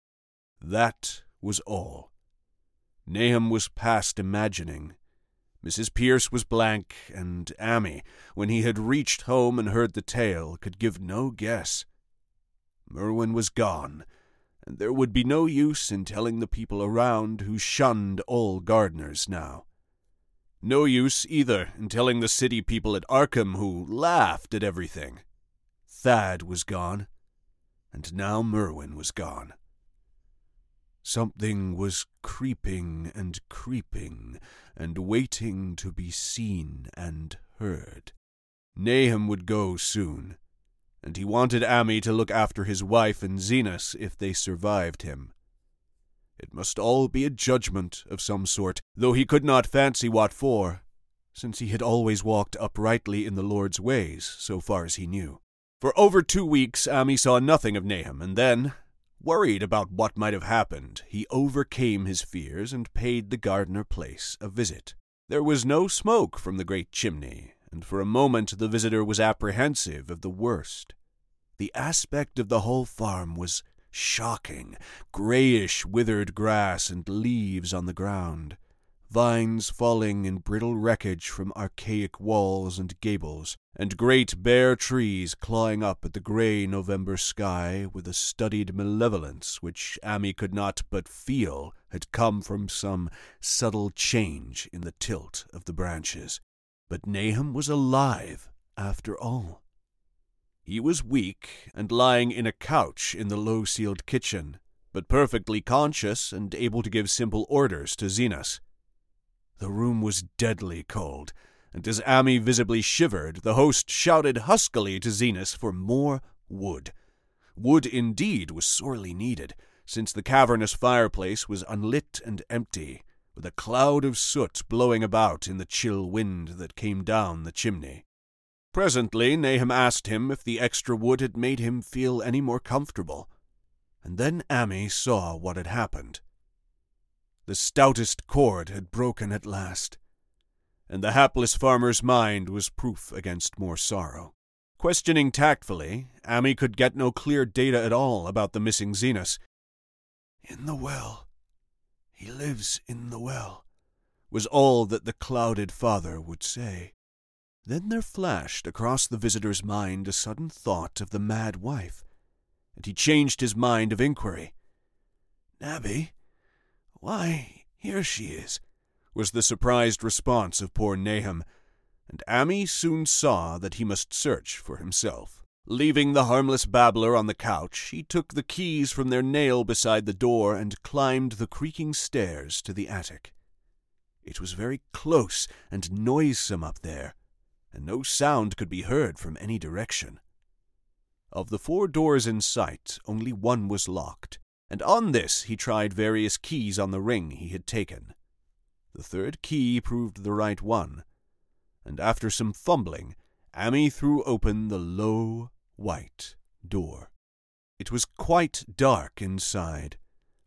That was all. Nahum was past imagining. Mrs. Pierce was blank, and Ammi, when he had reached home and heard the tale, could give no guess. Merwin was gone, and there would be no use in telling the people around who shunned all Gardners now. No use either in telling the city people at Arkham who laughed at everything. Thad was gone, and now Merwin was gone. Something was creeping and creeping and waiting to be seen and heard. Nahum would go soon, and he wanted Ammi to look after his wife and Zenas if they survived him. It must all be a judgment of some sort, though he could not fancy what for, since he had always walked uprightly in the Lord's ways, so far as he knew. For over two weeks Ammi saw nothing of Nahum, and then, worried about what might have happened, he overcame his fears and paid the Gardner place a visit. There was no smoke from the great chimney, and for a moment the visitor was apprehensive of the worst. The aspect of the whole farm was shocking grayish withered grass and leaves on the ground, vines falling in brittle wreckage from archaic walls and gables, and great bare trees clawing up at the gray November sky with a studied malevolence which Ammi could not but feel had come from some subtle change in the tilt of the branches. But Nahum was alive, after all. He was weak and lying in a couch in the low ceiled kitchen, but perfectly conscious and able to give simple orders to Zenas. The room was deadly cold, and as Ammi visibly shivered, the host shouted huskily to Zenas for more wood. Wood indeed was sorely needed, since the cavernous fireplace was unlit and empty, with a cloud of soot blowing about in the chill wind that came down the chimney. Presently, Nahum asked him if the extra wood had made him feel any more comfortable, and then Ammi saw what had happened. The stoutest cord had broken at last, and the hapless farmer's mind was proof against more sorrow. Questioning tactfully, Ammi could get no clear data at all about the missing Zenas. In the well, he lives in the well, was all that the clouded father would say. Then there flashed across the visitor's mind a sudden thought of the mad wife, and he changed his mind of inquiry. Nabby, why, here she is, was the surprised response of poor Nahum, and Ammi soon saw that he must search for himself. Leaving the harmless babbler on the couch, he took the keys from their nail beside the door and climbed the creaking stairs to the attic. It was very close and noisome up there, and no sound could be heard from any direction. Of the four doors in sight, only one was locked, and on this he tried various keys on the ring he had taken. The third key proved the right one, and after some fumbling, Ammi threw open the low, white door. It was quite dark inside,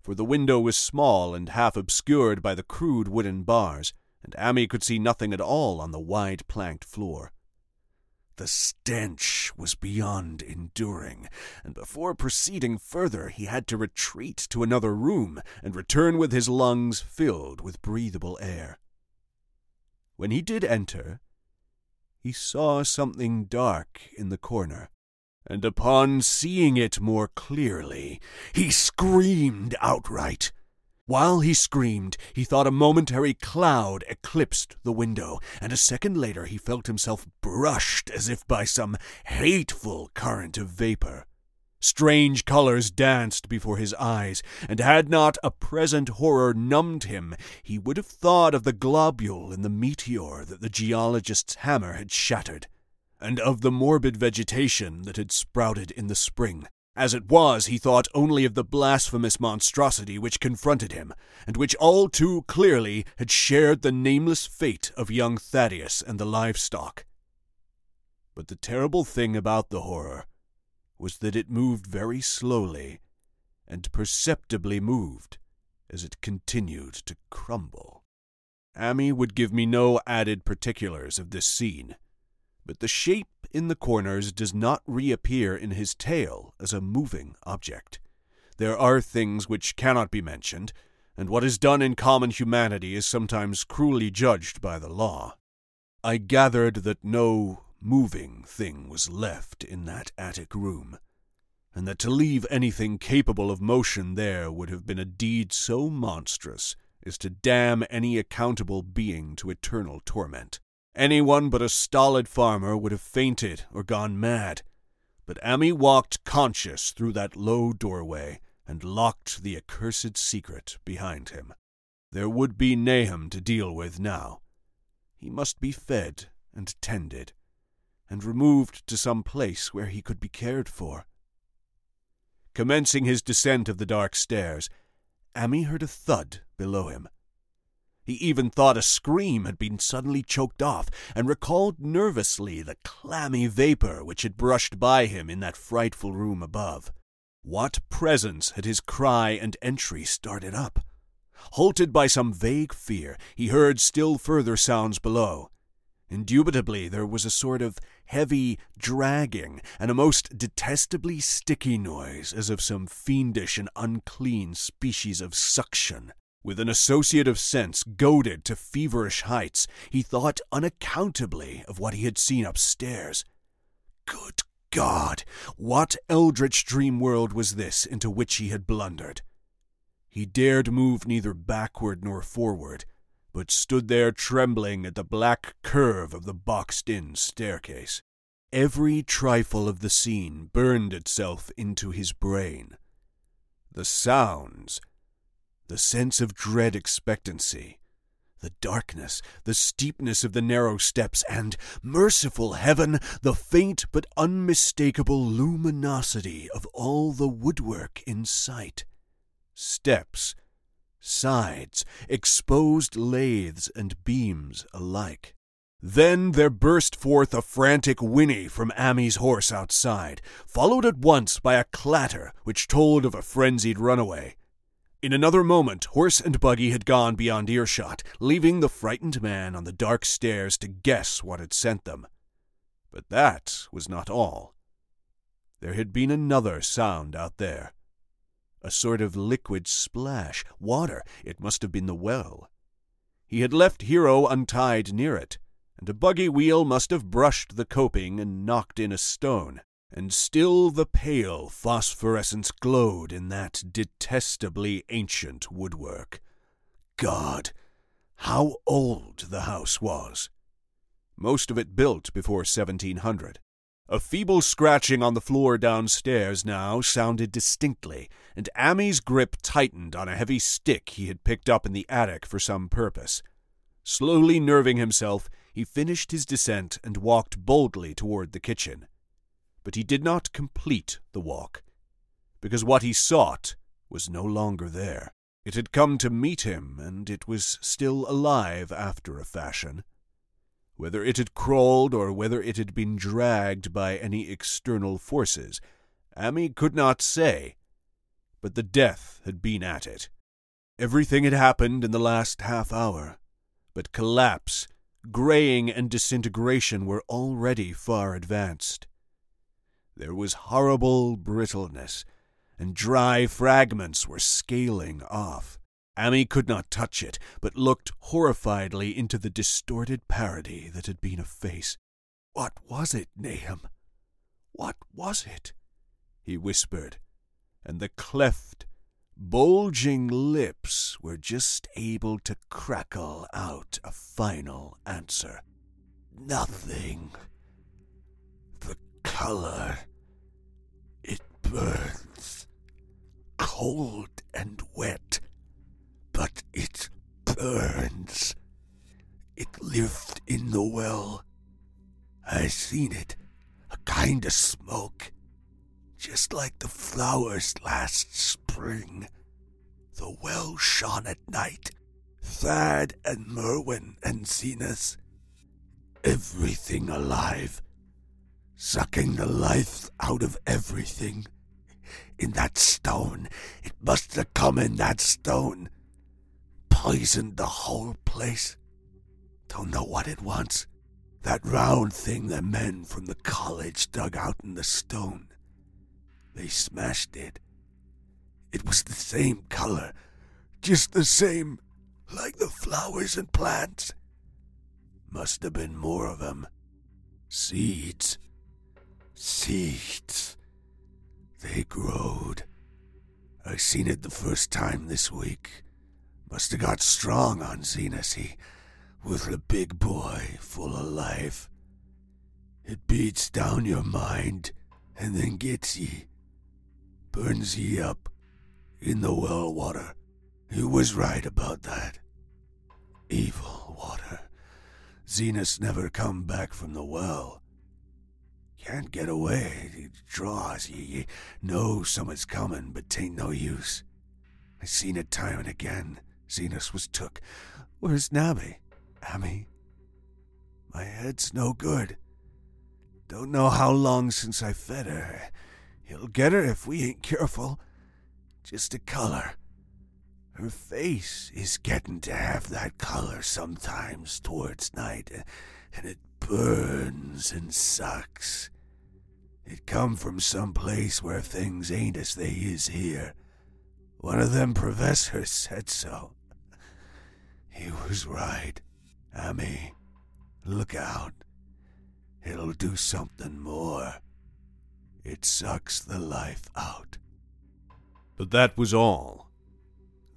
for the window was small and half obscured by the crude wooden bars, and Ammi could see nothing at all on the wide planked floor. The stench was beyond enduring, and before proceeding further he had to retreat to another room and return with his lungs filled with breathable air. When he did enter, he saw something dark in the corner and upon seeing it more clearly, he screamed outright. While he screamed, he thought a momentary cloud eclipsed the window, and a second later he felt himself brushed as if by some hateful current of vapor. Strange colors danced before his eyes, and had not a present horror numbed him, he would have thought of the globule in the meteor that the geologist's hammer had shattered and of the morbid vegetation that had sprouted in the spring. As it was, he thought only of the blasphemous monstrosity which confronted him, and which all too clearly had shared the nameless fate of young Thaddeus and the livestock. But the terrible thing about the horror was that it moved very slowly, and perceptibly moved as it continued to crumble. Ammi would give me no added particulars of this scene, but the shape in the corners does not reappear in his tale as a moving object. There are things which cannot be mentioned, and what is done in common humanity is sometimes cruelly judged by the law. I gathered that no moving thing was left in that attic room, and that to leave anything capable of motion there would have been a deed so monstrous as to damn any accountable being to eternal torment. Anyone but a stolid farmer would have fainted or gone mad, but Ammi walked conscious through that low doorway and locked the accursed secret behind him. There would be Nahum to deal with now. He must be fed and tended, and removed to some place where he could be cared for. Commencing his descent of the dark stairs, Ammi heard a thud below him. He even thought a scream had been suddenly choked off, and recalled nervously the clammy vapor which had brushed by him in that frightful room above. What presence had his cry and entry started up? Halted by some vague fear, he heard still further sounds below. Indubitably, there was a sort of heavy dragging and a most detestably sticky noise, as of some fiendish and unclean species of suction. With an associative sense goaded to feverish heights, he thought unaccountably of what he had seen upstairs. Good God! What eldritch dream world was this into which he had blundered? He dared move neither backward nor forward, but stood there trembling at the black curve of the boxed in staircase. Every trifle of the scene burned itself into his brain. The sounds, the sense of dread expectancy, the darkness, the steepness of the narrow steps, and, merciful heaven, the faint but unmistakable luminosity of all the woodwork in sight. Steps sides, exposed lathes and beams alike. Then there burst forth a frantic whinny from Ammi's horse outside, followed at once by a clatter which told of a frenzied runaway. In another moment, horse and buggy had gone beyond earshot, leaving the frightened man on the dark stairs to guess what had sent them. But that was not all. There had been another sound out there a sort of liquid splash. Water. It must have been the well. He had left Hero untied near it, and a buggy wheel must have brushed the coping and knocked in a stone. And still the pale phosphorescence glowed in that detestably ancient woodwork. God, how old the house was! Most of it built before 1700. A feeble scratching on the floor downstairs now sounded distinctly, and Ammi's grip tightened on a heavy stick he had picked up in the attic for some purpose. Slowly nerving himself, he finished his descent and walked boldly toward the kitchen. But he did not complete the walk, because what he sought was no longer there. It had come to meet him, and it was still alive after a fashion. Whether it had crawled or whether it had been dragged by any external forces, Ammi could not say, but the death had been at it. Everything had happened in the last half hour, but collapse, graying, and disintegration were already far advanced. There was horrible brittleness, and dry fragments were scaling off. Ammi could not touch it, but looked horrifiedly into the distorted parody that had been a face. What was it, Nahum? What was it? he whispered, and the cleft, bulging lips were just able to crackle out a final answer. Nothing. The color. Burns. Cold and wet but it burns. It lived in the well. I seen it, a kind of smoke. just like the flowers last spring. The well shone at night. Thad and Merwin and Zenas. Everything alive. Sucking the life out of everything. In that stone. It must have come in that stone. Poisoned the whole place. Don't know what it wants. That round thing the men from the college dug out in the stone. They smashed it. It was the same color, just the same, like the flowers and plants. Must have been more of them. Seeds. Seeds. They growed. I seen it the first time this week. Must have got strong on Zenas. He was a big boy, full of life. It beats down your mind and then gets ye. Burns ye up in the well water. He was right about that. Evil water. Zenas never come back from the well. Can't get away. It draws ye. Ye know someone's coming, but tain't no use. I seen it time and again. Zenas was took. Where's Nabby? Ammi? My head's no good. Don't know how long since I fed her. He'll get her if we ain't careful. Just a color. Her face is getting to have that color sometimes towards night, and it burns and sucks. It come from some place where things ain't as they is here. One of them professors said so. He was right. Ammi, look out. It'll do something more. It sucks the life out. But that was all.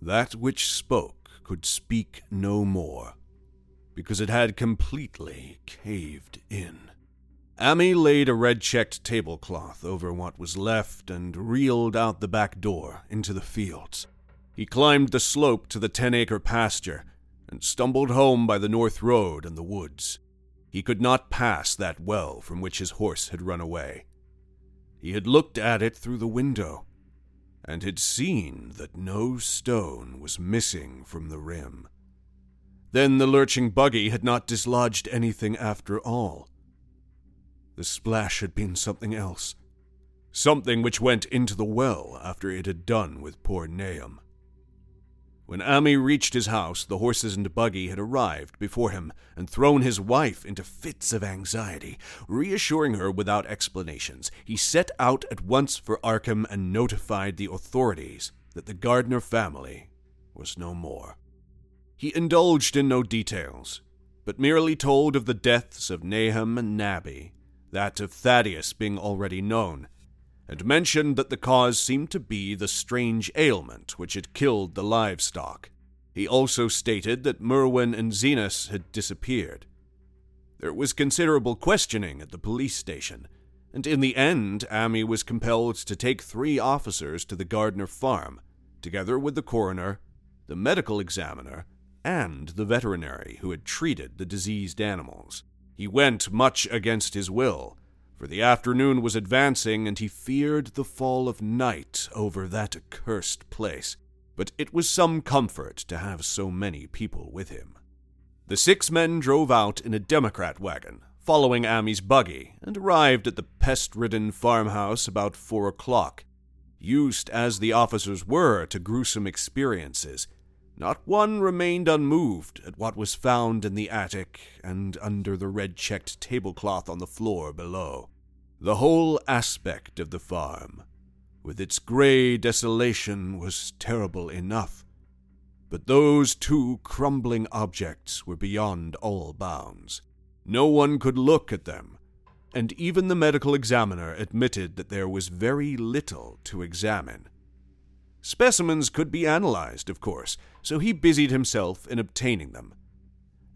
That which spoke could speak no more, because it had completely caved in. Ammi laid a red checked tablecloth over what was left and reeled out the back door into the fields. He climbed the slope to the ten acre pasture and stumbled home by the north road and the woods. He could not pass that well from which his horse had run away. He had looked at it through the window, and had seen that no stone was missing from the rim. Then the lurching buggy had not dislodged anything after all. The splash had been something else, something which went into the well after it had done with poor Nahum. When Ammi reached his house, the horses and buggy had arrived before him and thrown his wife into fits of anxiety. Reassuring her without explanations, he set out at once for Arkham and notified the authorities that the Gardner family was no more. He indulged in no details, but merely told of the deaths of Nahum and Nabby, that of Thaddeus being already known, and mentioned that the cause seemed to be the strange ailment which had killed the livestock. He also stated that Merwin and Zenas had disappeared. There was considerable questioning at the police station, and in the end, Ammi was compelled to take three officers to the Gardner farm, together with the coroner, the medical examiner, and the veterinary who had treated the diseased animals. He went much against his will, for the afternoon was advancing, and he feared the fall of night over that accursed place. But it was some comfort to have so many people with him. The six men drove out in a Democrat wagon, following Ammi's buggy, and arrived at the pest ridden farmhouse about four o'clock. Used as the officers were to gruesome experiences, not one remained unmoved at what was found in the attic and under the red checked tablecloth on the floor below. The whole aspect of the farm, with its gray desolation, was terrible enough. But those two crumbling objects were beyond all bounds. No one could look at them, and even the medical examiner admitted that there was very little to examine. Specimens could be analyzed, of course, so he busied himself in obtaining them.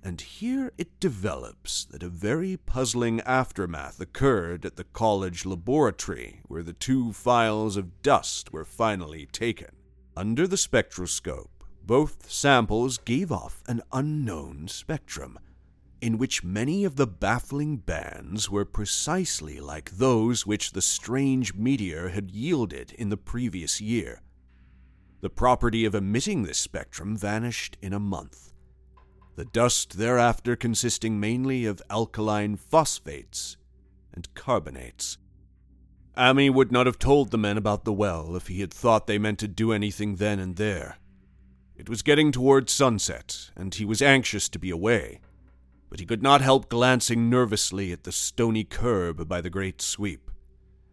And here it develops that a very puzzling aftermath occurred at the college laboratory where the two files of dust were finally taken. Under the spectroscope, both samples gave off an unknown spectrum, in which many of the baffling bands were precisely like those which the strange meteor had yielded in the previous year. The property of emitting this spectrum vanished in a month, the dust thereafter consisting mainly of alkaline phosphates and carbonates. Ammi would not have told the men about the well if he had thought they meant to do anything then and there. It was getting toward sunset, and he was anxious to be away but he could not help glancing nervously at the stony curb by the great sweep.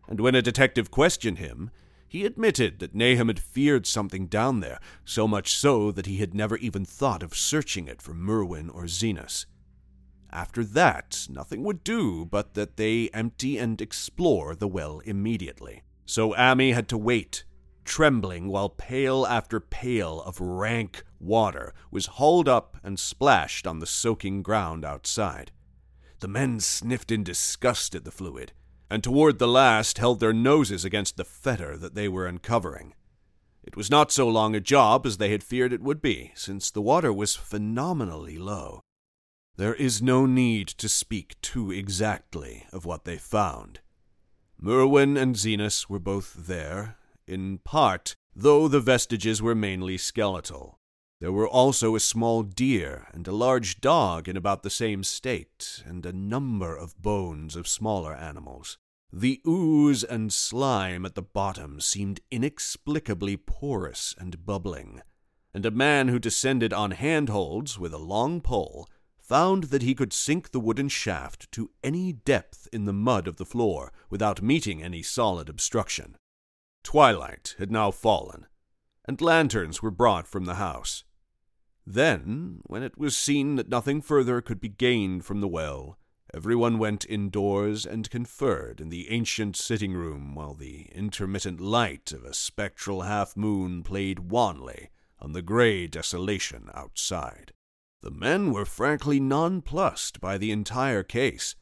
And when a detective questioned him, he admitted that Nahum had feared something down there, so much so that he had never even thought of searching it for Merwin or Zenas. After that, nothing would do but that they empty and explore the well immediately. So Ammi had to wait trembling while pail after pail of rank water was hauled up and splashed on the soaking ground outside. The men sniffed in disgust at the fluid, and toward the last held their noses against the fetter that they were uncovering. It was not so long a job as they had feared it would be, since the water was phenomenally low. There is no need to speak too exactly of what they found. Merwin and Zenas were both there, in part, though the vestiges were mainly skeletal. There were also a small deer and a large dog in about the same state, and a number of bones of smaller animals. The ooze and slime at the bottom seemed inexplicably porous and bubbling, and a man who descended on handholds with a long pole found that he could sink the wooden shaft to any depth in the mud of the floor without meeting any solid obstruction. Twilight had now fallen, and lanterns were brought from the house. Then, when it was seen that nothing further could be gained from the well, everyone went indoors and conferred in the ancient sitting room while the intermittent light of a spectral half moon played wanly on the gray desolation outside. The men were frankly nonplussed by the entire case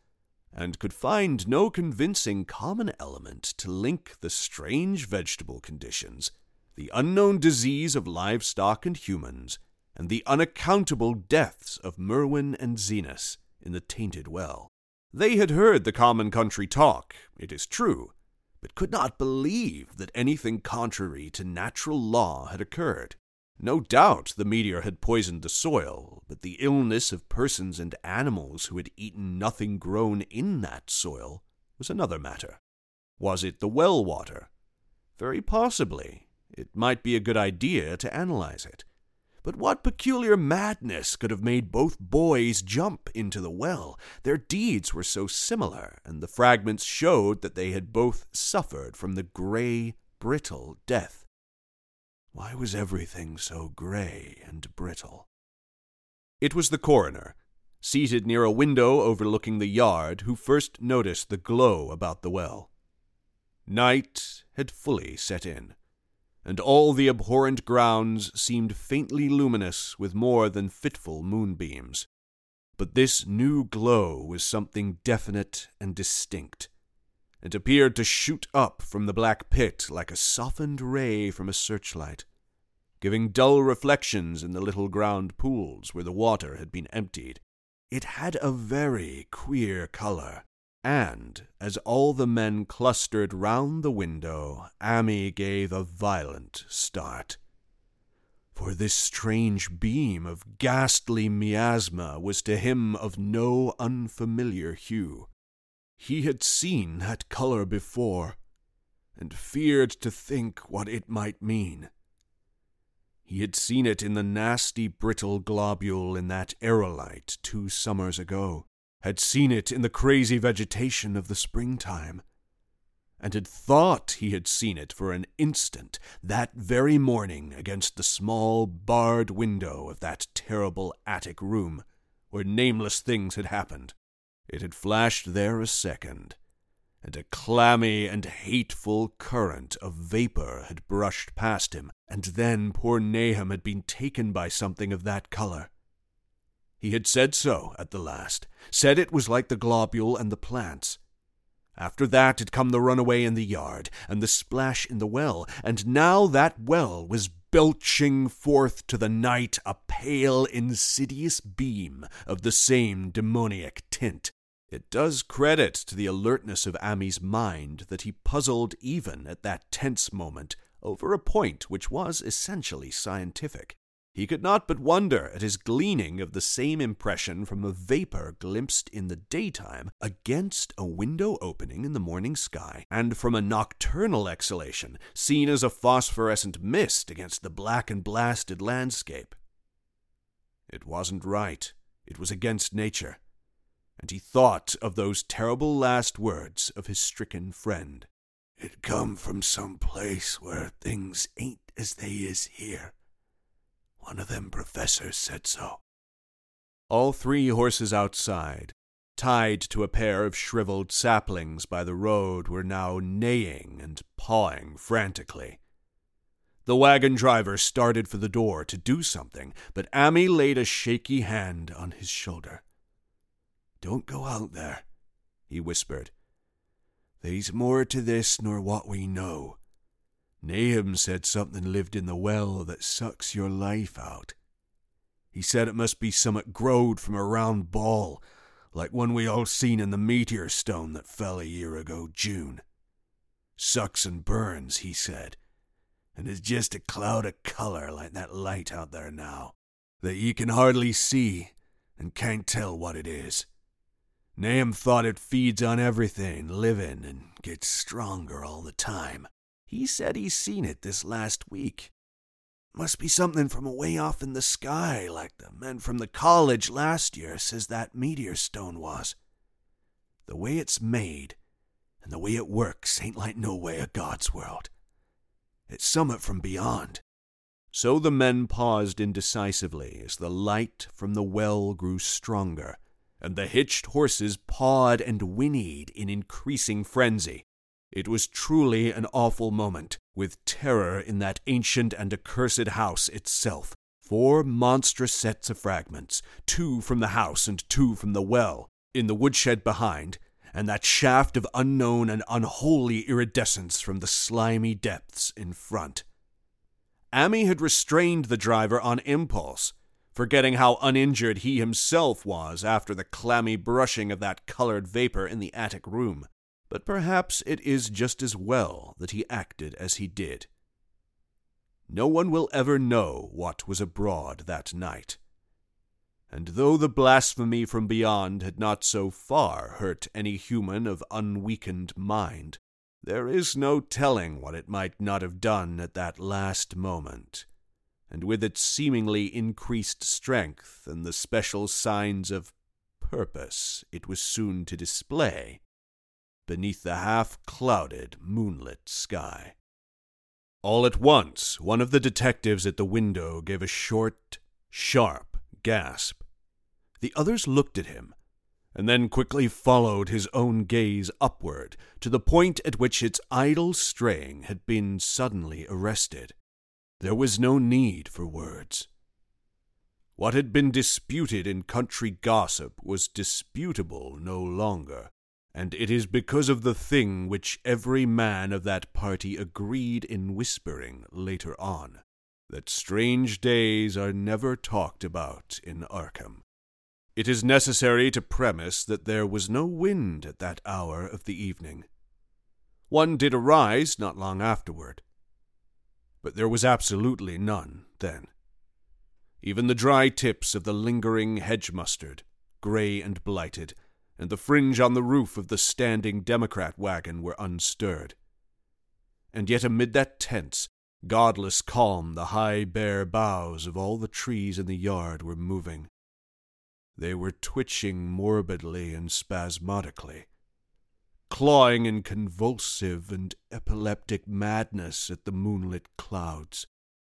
and could find no convincing common element to link the strange vegetable conditions, the unknown disease of livestock and humans, and the unaccountable deaths of Merwin and Zenas in the tainted well. They had heard the common country talk, it is true, but could not believe that anything contrary to natural law had occurred. No doubt the meteor had poisoned the soil, but the illness of persons and animals who had eaten nothing grown in that soil was another matter. Was it the well water? Very possibly. It might be a good idea to analyze it. But what peculiar madness could have made both boys jump into the well? Their deeds were so similar, and the fragments showed that they had both suffered from the gray, brittle death why was everything so gray and brittle? It was the coroner, seated near a window overlooking the yard, who first noticed the glow about the well. Night had fully set in, and all the abhorrent grounds seemed faintly luminous with more than fitful moonbeams. But this new glow was something definite and distinct, and appeared to shoot up from the black pit like a softened ray from a searchlight, giving dull reflections in the little ground pools where the water had been emptied. It had a very queer color, and as all the men clustered round the window, Ammi gave a violent start. For this strange beam of ghastly miasma was to him of no unfamiliar hue. He had seen that color before, and feared to think what it might mean. He had seen it in the nasty brittle globule in that aerolite two summers ago, had seen it in the crazy vegetation of the springtime, and had thought he had seen it for an instant that very morning against the small barred window of that terrible attic room where nameless things had happened. It had flashed there a second, and a clammy and hateful current of vapor had brushed past him, and then poor Nahum had been taken by something of that color. He had said so at the last, said it was like the globule and the plants. After that had come the runaway in the yard, and the splash in the well, and now that well was belching forth to the night a pale, insidious beam of the same demoniac tint. It does credit to the alertness of Ammi's mind that he puzzled even at that tense moment over a point which was essentially scientific. He could not but wonder at his gleaning of the same impression from a vapor glimpsed in the daytime against a window opening in the morning sky, and from a nocturnal exhalation seen as a phosphorescent mist against the black and blasted landscape. It wasn't right. It was against nature. And he thought of those terrible last words of his stricken friend. It come from some place where things ain't as they is here. One of them professors said so. All three horses outside, tied to a pair of shriveled saplings by the road, were now neighing and pawing frantically. The wagon driver started for the door to do something, but Ammi laid a shaky hand on his shoulder. Don't go out there, he whispered. There's more to this nor what we know. Nahum said something lived in the well that sucks your life out. He said it must be summat growed from a round ball, like one we all seen in the meteor stone that fell a year ago June. Sucks and burns, he said, and is just a cloud of color like that light out there now, that ye can hardly see and can't tell what it is. Nahum thought it feeds on everything living and gets stronger all the time. He said he's seen it this last week. Must be something from away off in the sky, like the men from the college last year says that meteor stone was. The way it's made and the way it works ain't like no way of God's world. It's summit from beyond. So the men paused indecisively as the light from the well grew stronger, and the hitched horses pawed and whinnied in increasing frenzy. It was truly an awful moment, with terror in that ancient and accursed house itself. Four monstrous sets of fragments, two from the house and two from the well, in the woodshed behind, and that shaft of unknown and unholy iridescence from the slimy depths in front. Ammi had restrained the driver on impulse, forgetting how uninjured he himself was after the clammy brushing of that colored vapor in the attic room but perhaps it is just as well that he acted as he did. No one will ever know what was abroad that night. And though the blasphemy from beyond had not so far hurt any human of unweakened mind, there is no telling what it might not have done at that last moment, and with its seemingly increased strength and the special signs of purpose it was soon to display, beneath the half clouded, moonlit sky. All at once, one of the detectives at the window gave a short, sharp gasp. The others looked at him, and then quickly followed his own gaze upward to the point at which its idle straying had been suddenly arrested. There was no need for words. What had been disputed in country gossip was disputable no longer and it is because of the thing which every man of that party agreed in whispering later on that strange days are never talked about in Arkham. It is necessary to premise that there was no wind at that hour of the evening. One did arise not long afterward, but there was absolutely none then. Even the dry tips of the lingering hedge mustard, gray and blighted, and the fringe on the roof of the standing Democrat wagon were unstirred. And yet, amid that tense, godless calm, the high, bare boughs of all the trees in the yard were moving. They were twitching morbidly and spasmodically, clawing in convulsive and epileptic madness at the moonlit clouds,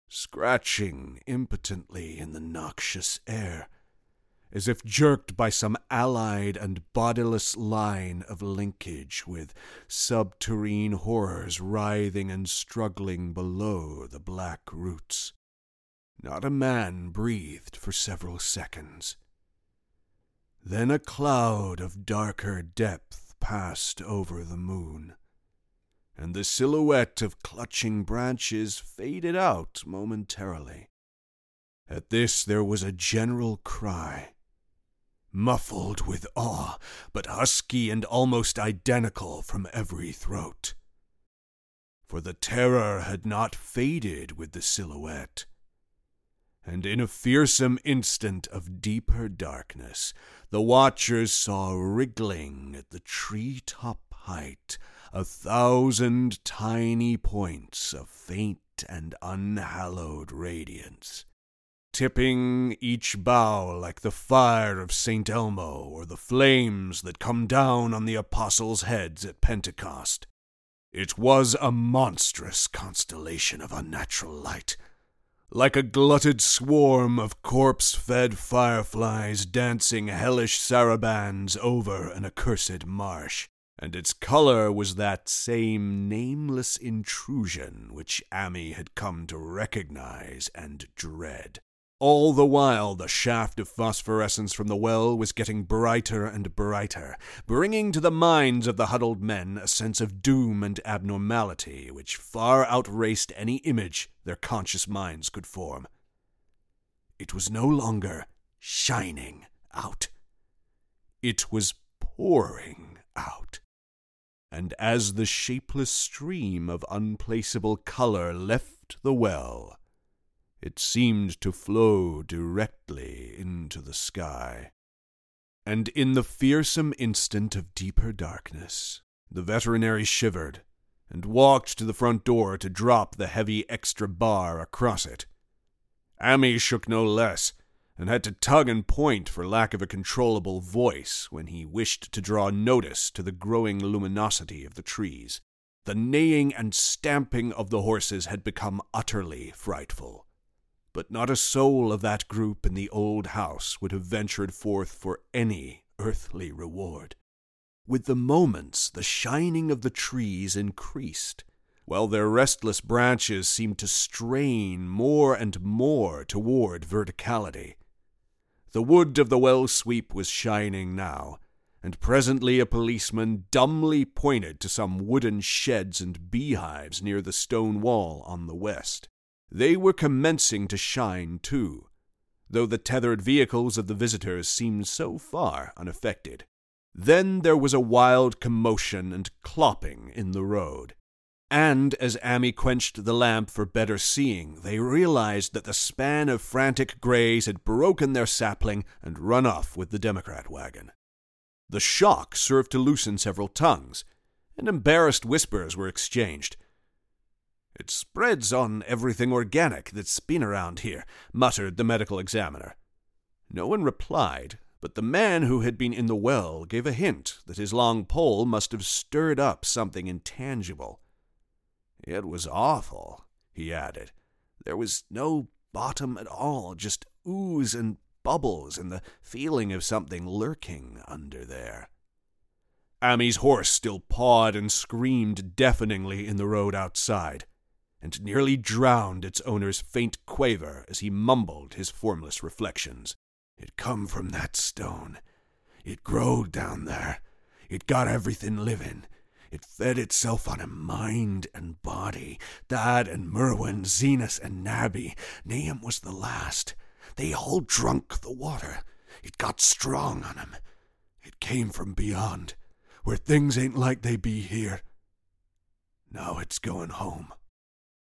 scratching impotently in the noxious air as if jerked by some allied and bodiless line of linkage with subterrene horrors writhing and struggling below the black roots. Not a man breathed for several seconds. Then a cloud of darker depth passed over the moon, and the silhouette of clutching branches faded out momentarily. At this there was a general cry, muffled with awe, but husky and almost identical from every throat. For the terror had not faded with the silhouette, and in a fearsome instant of deeper darkness, the watchers saw wriggling at the tree top height a thousand tiny points of faint and unhallowed radiance tipping each bough like the fire of St. Elmo or the flames that come down on the apostles' heads at Pentecost. It was a monstrous constellation of unnatural light, like a glutted swarm of corpse fed fireflies dancing hellish sarabands over an accursed marsh. And its color was that same nameless intrusion which Ammi had come to recognize and dread. All the while, the shaft of phosphorescence from the well was getting brighter and brighter, bringing to the minds of the huddled men a sense of doom and abnormality which far outraced any image their conscious minds could form. It was no longer shining out, it was pouring out. And as the shapeless stream of unplaceable color left the well, it seemed to flow directly into the sky. And in the fearsome instant of deeper darkness, the veterinary shivered and walked to the front door to drop the heavy extra bar across it. Ammi shook no less, and had to tug and point for lack of a controllable voice when he wished to draw notice to the growing luminosity of the trees. The neighing and stamping of the horses had become utterly frightful but not a soul of that group in the old house would have ventured forth for any earthly reward. With the moments, the shining of the trees increased, while their restless branches seemed to strain more and more toward verticality. The wood of the well sweep was shining now, and presently a policeman dumbly pointed to some wooden sheds and beehives near the stone wall on the west. They were commencing to shine too, though the tethered vehicles of the visitors seemed so far unaffected. Then there was a wild commotion and clopping in the road. And as Ammi quenched the lamp for better seeing, they realized that the span of frantic grays had broken their sapling and run off with the Democrat wagon. The shock served to loosen several tongues, and embarrassed whispers were exchanged. It spreads on everything organic that's been around here, muttered the medical examiner. No one replied, but the man who had been in the well gave a hint that his long pole must have stirred up something intangible. It was awful, he added. There was no bottom at all, just ooze and bubbles and the feeling of something lurking under there. Ammi's horse still pawed and screamed deafeningly in the road outside and nearly drowned its owner's faint quaver as he mumbled his formless reflections. It come from that stone. It growed down there. It got everything living. It fed itself on a mind and body. Thad and Merwin, Zenas and Nabby. Nahum was the last. They all drunk the water. It got strong on 'em. It came from beyond, where things ain't like they be here. Now it's going home.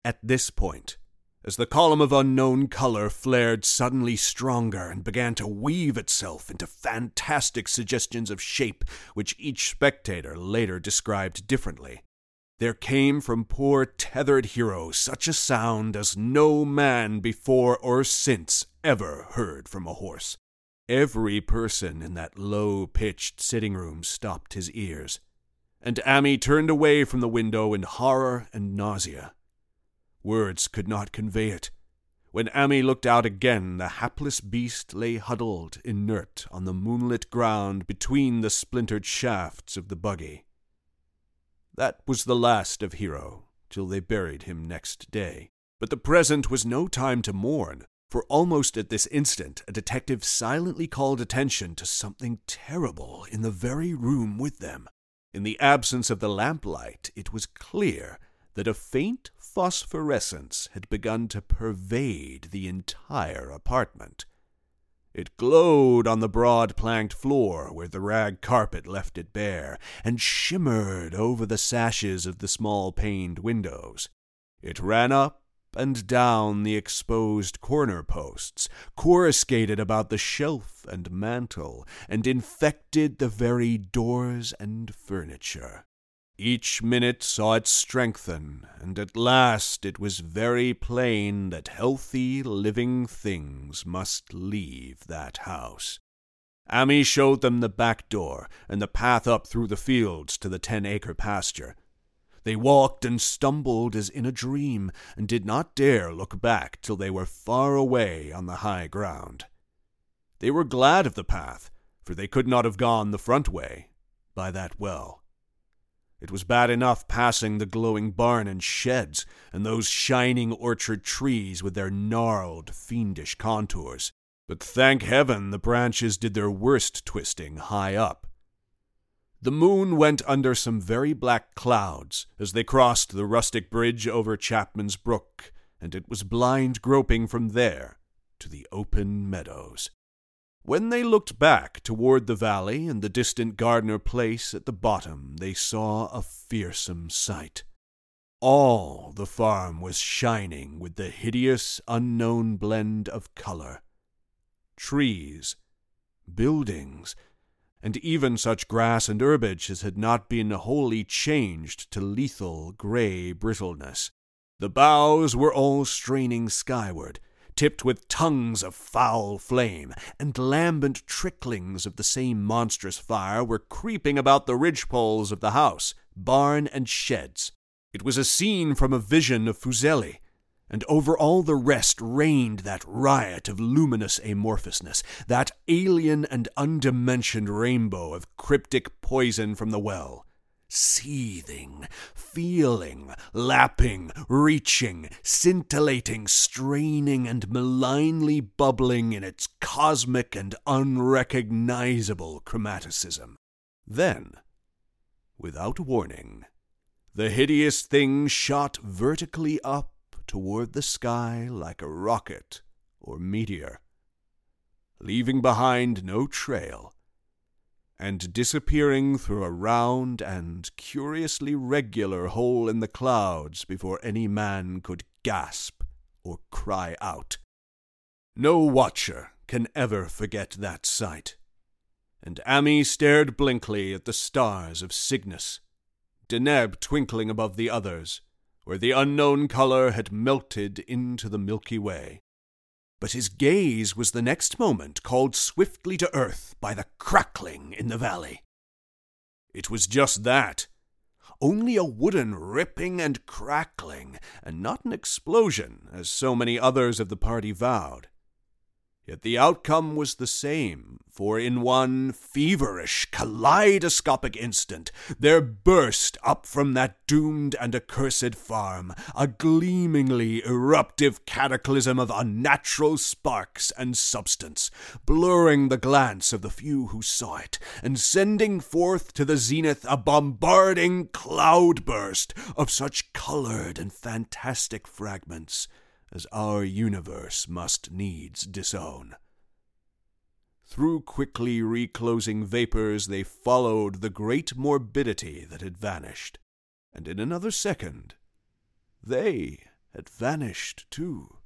At this point, as the column of unknown color flared suddenly stronger and began to weave itself into fantastic suggestions of shape which each spectator later described differently, there came from poor tethered Hero such a sound as no man before or since ever heard from a horse. Every person in that low pitched sitting room stopped his ears, and Ammi turned away from the window in horror and nausea. Words could not convey it. When Ammi looked out again, the hapless beast lay huddled, inert, on the moonlit ground between the splintered shafts of the buggy. That was the last of Hero, till they buried him next day. But the present was no time to mourn, for almost at this instant a detective silently called attention to something terrible in the very room with them. In the absence of the lamplight, it was clear that a faint phosphorescence had begun to pervade the entire apartment. It glowed on the broad planked floor where the rag carpet left it bare, and shimmered over the sashes of the small paned windows. It ran up and down the exposed corner posts, coruscated about the shelf and mantel, and infected the very doors and furniture. Each minute saw it strengthen, and at last it was very plain that healthy, living things must leave that house. Ammi showed them the back door and the path up through the fields to the ten acre pasture. They walked and stumbled as in a dream, and did not dare look back till they were far away on the high ground. They were glad of the path, for they could not have gone the front way, by that well. It was bad enough passing the glowing barn and sheds, and those shining orchard trees with their gnarled, fiendish contours. But thank heaven the branches did their worst twisting high up. The moon went under some very black clouds as they crossed the rustic bridge over Chapman's Brook, and it was blind groping from there to the open meadows. When they looked back toward the valley and the distant Gardner Place at the bottom, they saw a fearsome sight. All the farm was shining with the hideous, unknown blend of color. Trees, buildings, and even such grass and herbage as had not been wholly changed to lethal gray brittleness. The boughs were all straining skyward, tipped with tongues of foul flame, and lambent tricklings of the same monstrous fire were creeping about the ridgepoles of the house, barn, and sheds. It was a scene from a vision of Fuseli, and over all the rest reigned that riot of luminous amorphousness, that alien and undimensioned rainbow of cryptic poison from the well seething, feeling, lapping, reaching, scintillating, straining, and malignly bubbling in its cosmic and unrecognizable chromaticism. Then, without warning, the hideous thing shot vertically up toward the sky like a rocket or meteor, leaving behind no trail and disappearing through a round and curiously regular hole in the clouds before any man could gasp or cry out. No watcher can ever forget that sight. And Ammi stared blinkly at the stars of Cygnus, Deneb twinkling above the others, where the unknown color had melted into the Milky Way but his gaze was the next moment called swiftly to earth by the crackling in the valley. It was just that. Only a wooden ripping and crackling, and not an explosion, as so many others of the party vowed. Yet the outcome was the same, for in one feverish, kaleidoscopic instant there burst up from that doomed and accursed farm a gleamingly eruptive cataclysm of unnatural sparks and substance, blurring the glance of the few who saw it, and sending forth to the zenith a bombarding cloudburst of such colored and fantastic fragments as our universe must needs disown. Through quickly reclosing vapors they followed the great morbidity that had vanished, and in another second they had vanished too.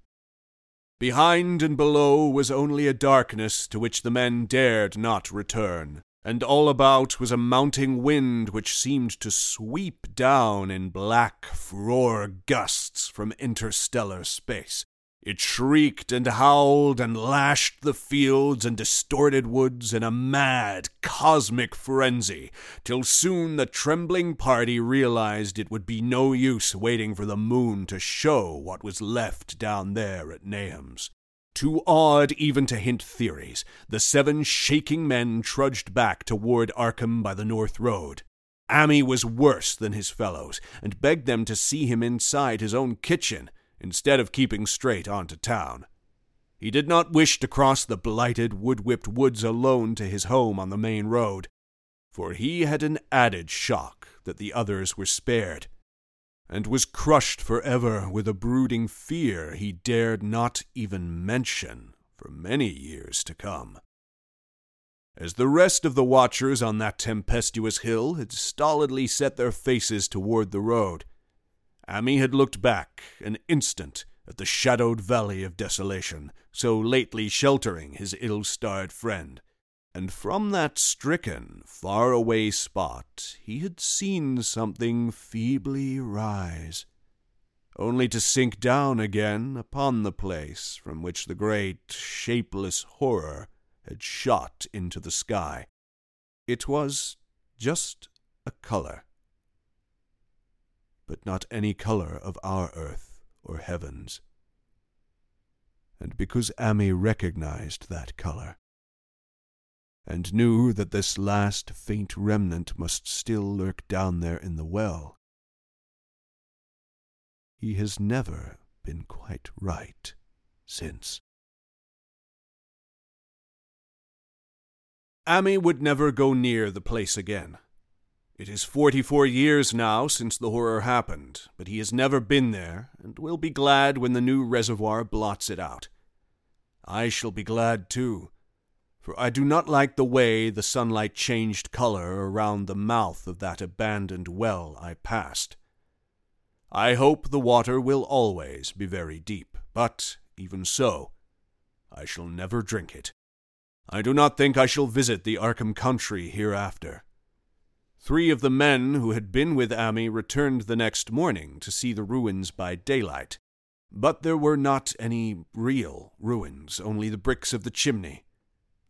Behind and below was only a darkness to which the men dared not return, and all about was a mounting wind which seemed to sweep down in black furor gusts from interstellar space. It shrieked and howled and lashed the fields and distorted woods in a mad, cosmic frenzy, till soon the trembling party realized it would be no use waiting for the moon to show what was left down there at Nahum's. Too awed even to hint theories, the seven shaking men trudged back toward Arkham by the North Road. Ammi was worse than his fellows, and begged them to see him inside his own kitchen, instead of keeping straight on to town. He did not wish to cross the blighted, wood whipped woods alone to his home on the main road, for he had an added shock that the others were spared, and was crushed forever with a brooding fear he dared not even mention for many years to come. As the rest of the watchers on that tempestuous hill had stolidly set their faces toward the road, Ammi had looked back an instant at the shadowed valley of desolation, so lately sheltering his ill starred friend, and from that stricken, far away spot he had seen something feebly rise, only to sink down again upon the place from which the great, shapeless horror had shot into the sky. It was just a color, but not any color of our earth or heavens. And because Ammi recognized that color, and knew that this last faint remnant must still lurk down there in the well, he has never been quite right since. Ammi would never go near the place again. It is forty four years now since the horror happened, but he has never been there, and will be glad when the new reservoir blots it out. I shall be glad too, for I do not like the way the sunlight changed color around the mouth of that abandoned well I passed. I hope the water will always be very deep, but even so, I shall never drink it. I do not think I shall visit the Arkham country hereafter. Three of the men who had been with Ammi returned the next morning to see the ruins by daylight, but there were not any real ruins, only the bricks of the chimney,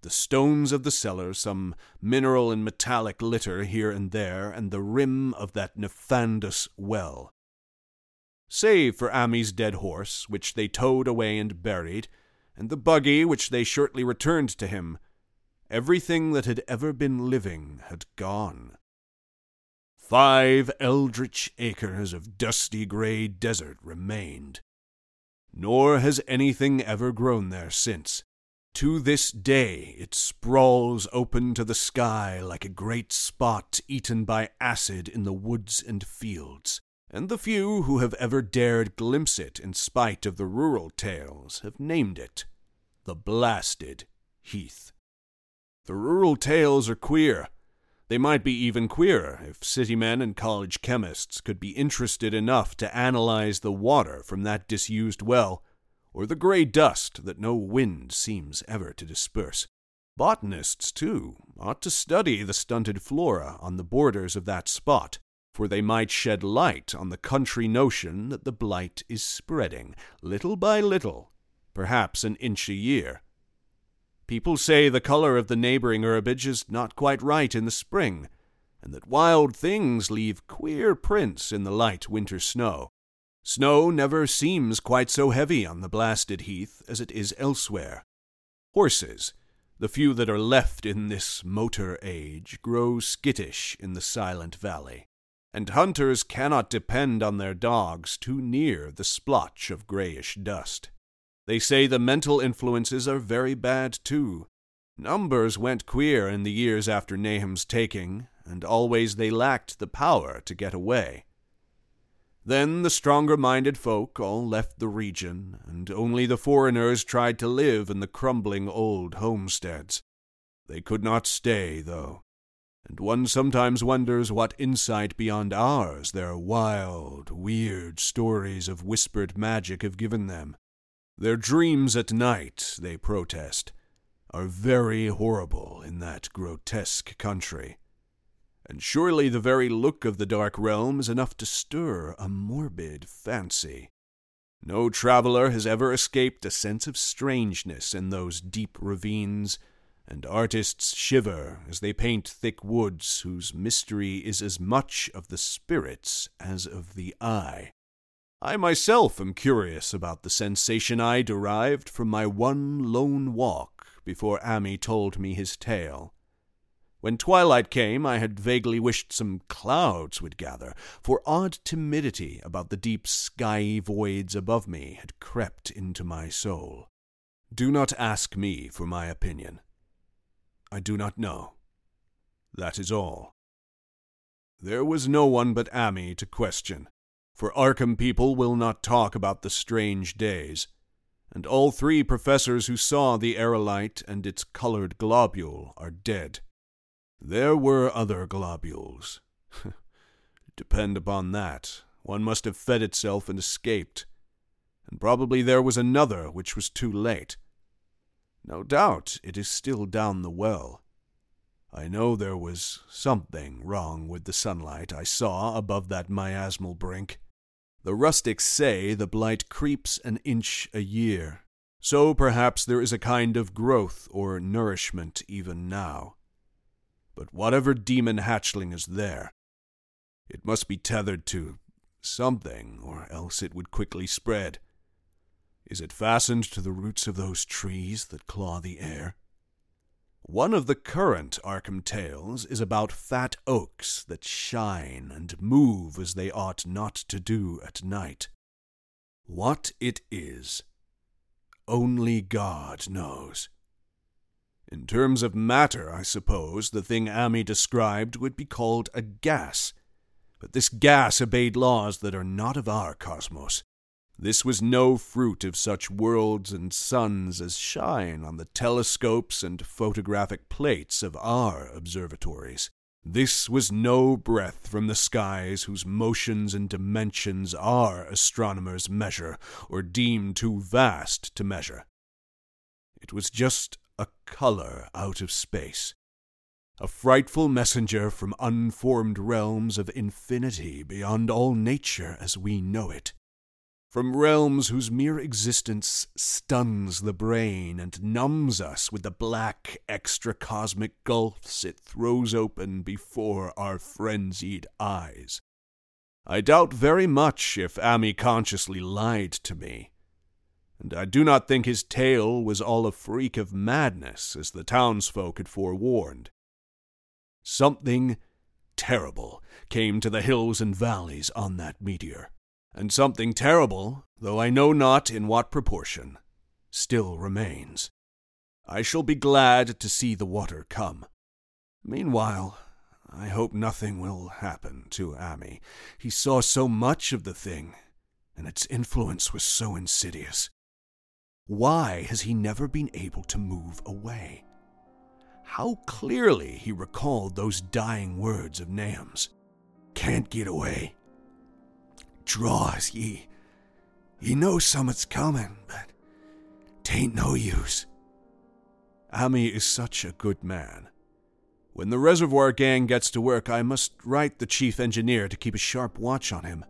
the stones of the cellar, some mineral and metallic litter here and there, and the rim of that nefandous well. Save for Ammi's dead horse, which they towed away and buried, and the buggy which they shortly returned to him, everything that had ever been living had gone. Five eldritch acres of dusty gray desert remained. Nor has anything ever grown there since. To this day it sprawls open to the sky like a great spot eaten by acid in the woods and fields and the few who have ever dared glimpse it in spite of the rural tales have named it the Blasted Heath. The rural tales are queer. They might be even queerer if city men and college chemists could be interested enough to analyze the water from that disused well, or the gray dust that no wind seems ever to disperse. Botanists, too, ought to study the stunted flora on the borders of that spot for they might shed light on the country notion that the blight is spreading, little by little, perhaps an inch a year. People say the color of the neighboring herbage is not quite right in the spring, and that wild things leave queer prints in the light winter snow. Snow never seems quite so heavy on the blasted heath as it is elsewhere. Horses, the few that are left in this motor age, grow skittish in the silent valley and hunters cannot depend on their dogs too near the splotch of grayish dust. They say the mental influences are very bad too. Numbers went queer in the years after Nahum's taking, and always they lacked the power to get away. Then the stronger minded folk all left the region, and only the foreigners tried to live in the crumbling old homesteads. They could not stay, though and one sometimes wonders what insight beyond ours their wild, weird stories of whispered magic have given them. Their dreams at night, they protest, are very horrible in that grotesque country. And surely the very look of the dark realm is enough to stir a morbid fancy. No traveler has ever escaped a sense of strangeness in those deep ravines and artists shiver as they paint thick woods whose mystery is as much of the spirits as of the eye. I myself am curious about the sensation I derived from my one lone walk before Ammi told me his tale. When twilight came, I had vaguely wished some clouds would gather, for odd timidity about the deep skyey voids above me had crept into my soul. Do not ask me for my opinion. I do not know. That is all. There was no one but Ammi to question, for Arkham people will not talk about the strange days, and all three professors who saw the aerolite and its colored globule are dead. There were other globules. Depend upon that. One must have fed itself and escaped. And probably there was another which was too late. No doubt it is still down the well. I know there was something wrong with the sunlight I saw above that miasmal brink. The rustics say the blight creeps an inch a year, so perhaps there is a kind of growth or nourishment even now. But whatever demon hatchling is there, it must be tethered to something, or else it would quickly spread. Is it fastened to the roots of those trees that claw the air? One of the current Arkham tales is about fat oaks that shine and move as they ought not to do at night. What it is, only God knows. In terms of matter, I suppose the thing Ammi described would be called a gas. But this gas obeyed laws that are not of our cosmos. This was no fruit of such worlds and suns as shine on the telescopes and photographic plates of our observatories. This was no breath from the skies whose motions and dimensions our astronomers measure or deem too vast to measure. It was just a color out of space, a frightful messenger from unformed realms of infinity beyond all nature as we know it. From realms whose mere existence stuns the brain and numbs us with the black extracosmic gulfs it throws open before our frenzied eyes. I doubt very much if Ammi consciously lied to me, and I do not think his tale was all a freak of madness, as the townsfolk had forewarned. Something terrible came to the hills and valleys on that meteor and something terrible, though I know not in what proportion, still remains. I shall be glad to see the water come. Meanwhile, I hope nothing will happen to Ammi. He saw so much of the thing, and its influence was so insidious. Why has he never been able to move away? How clearly he recalled those dying words of Nahum's. Can't get away draws ye. Ye know summat's comin', but tain't no use. Ammi is such a good man. When the reservoir gang gets to work, I must write the chief engineer to keep a sharp watch on him.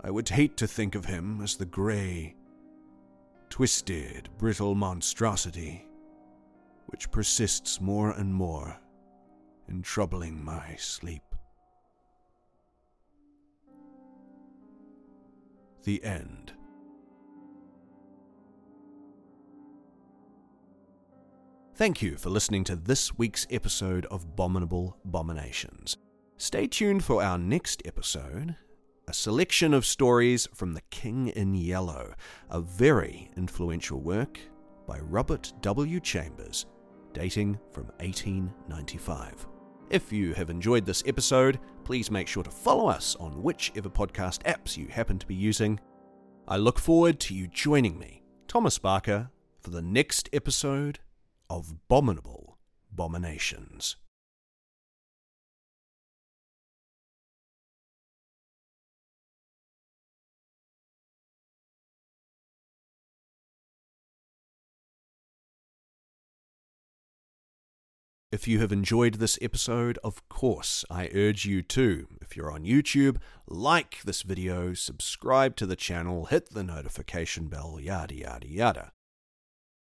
I would hate to think of him as the gray, twisted, brittle monstrosity which persists more and more in troubling my sleep. The End. Thank you for listening to this week's episode of Abominable Abominations. Stay tuned for our next episode, a selection of stories from The King in Yellow, a very influential work by Robert W. Chambers, dating from 1895. If you have enjoyed this episode, please make sure to follow us on whichever podcast apps you happen to be using. I look forward to you joining me, Thomas Barker, for the next episode of Abominable Abominations. If you have enjoyed this episode, of course, I urge you to, if you're on YouTube, like this video, subscribe to the channel, hit the notification bell, yada yada yada.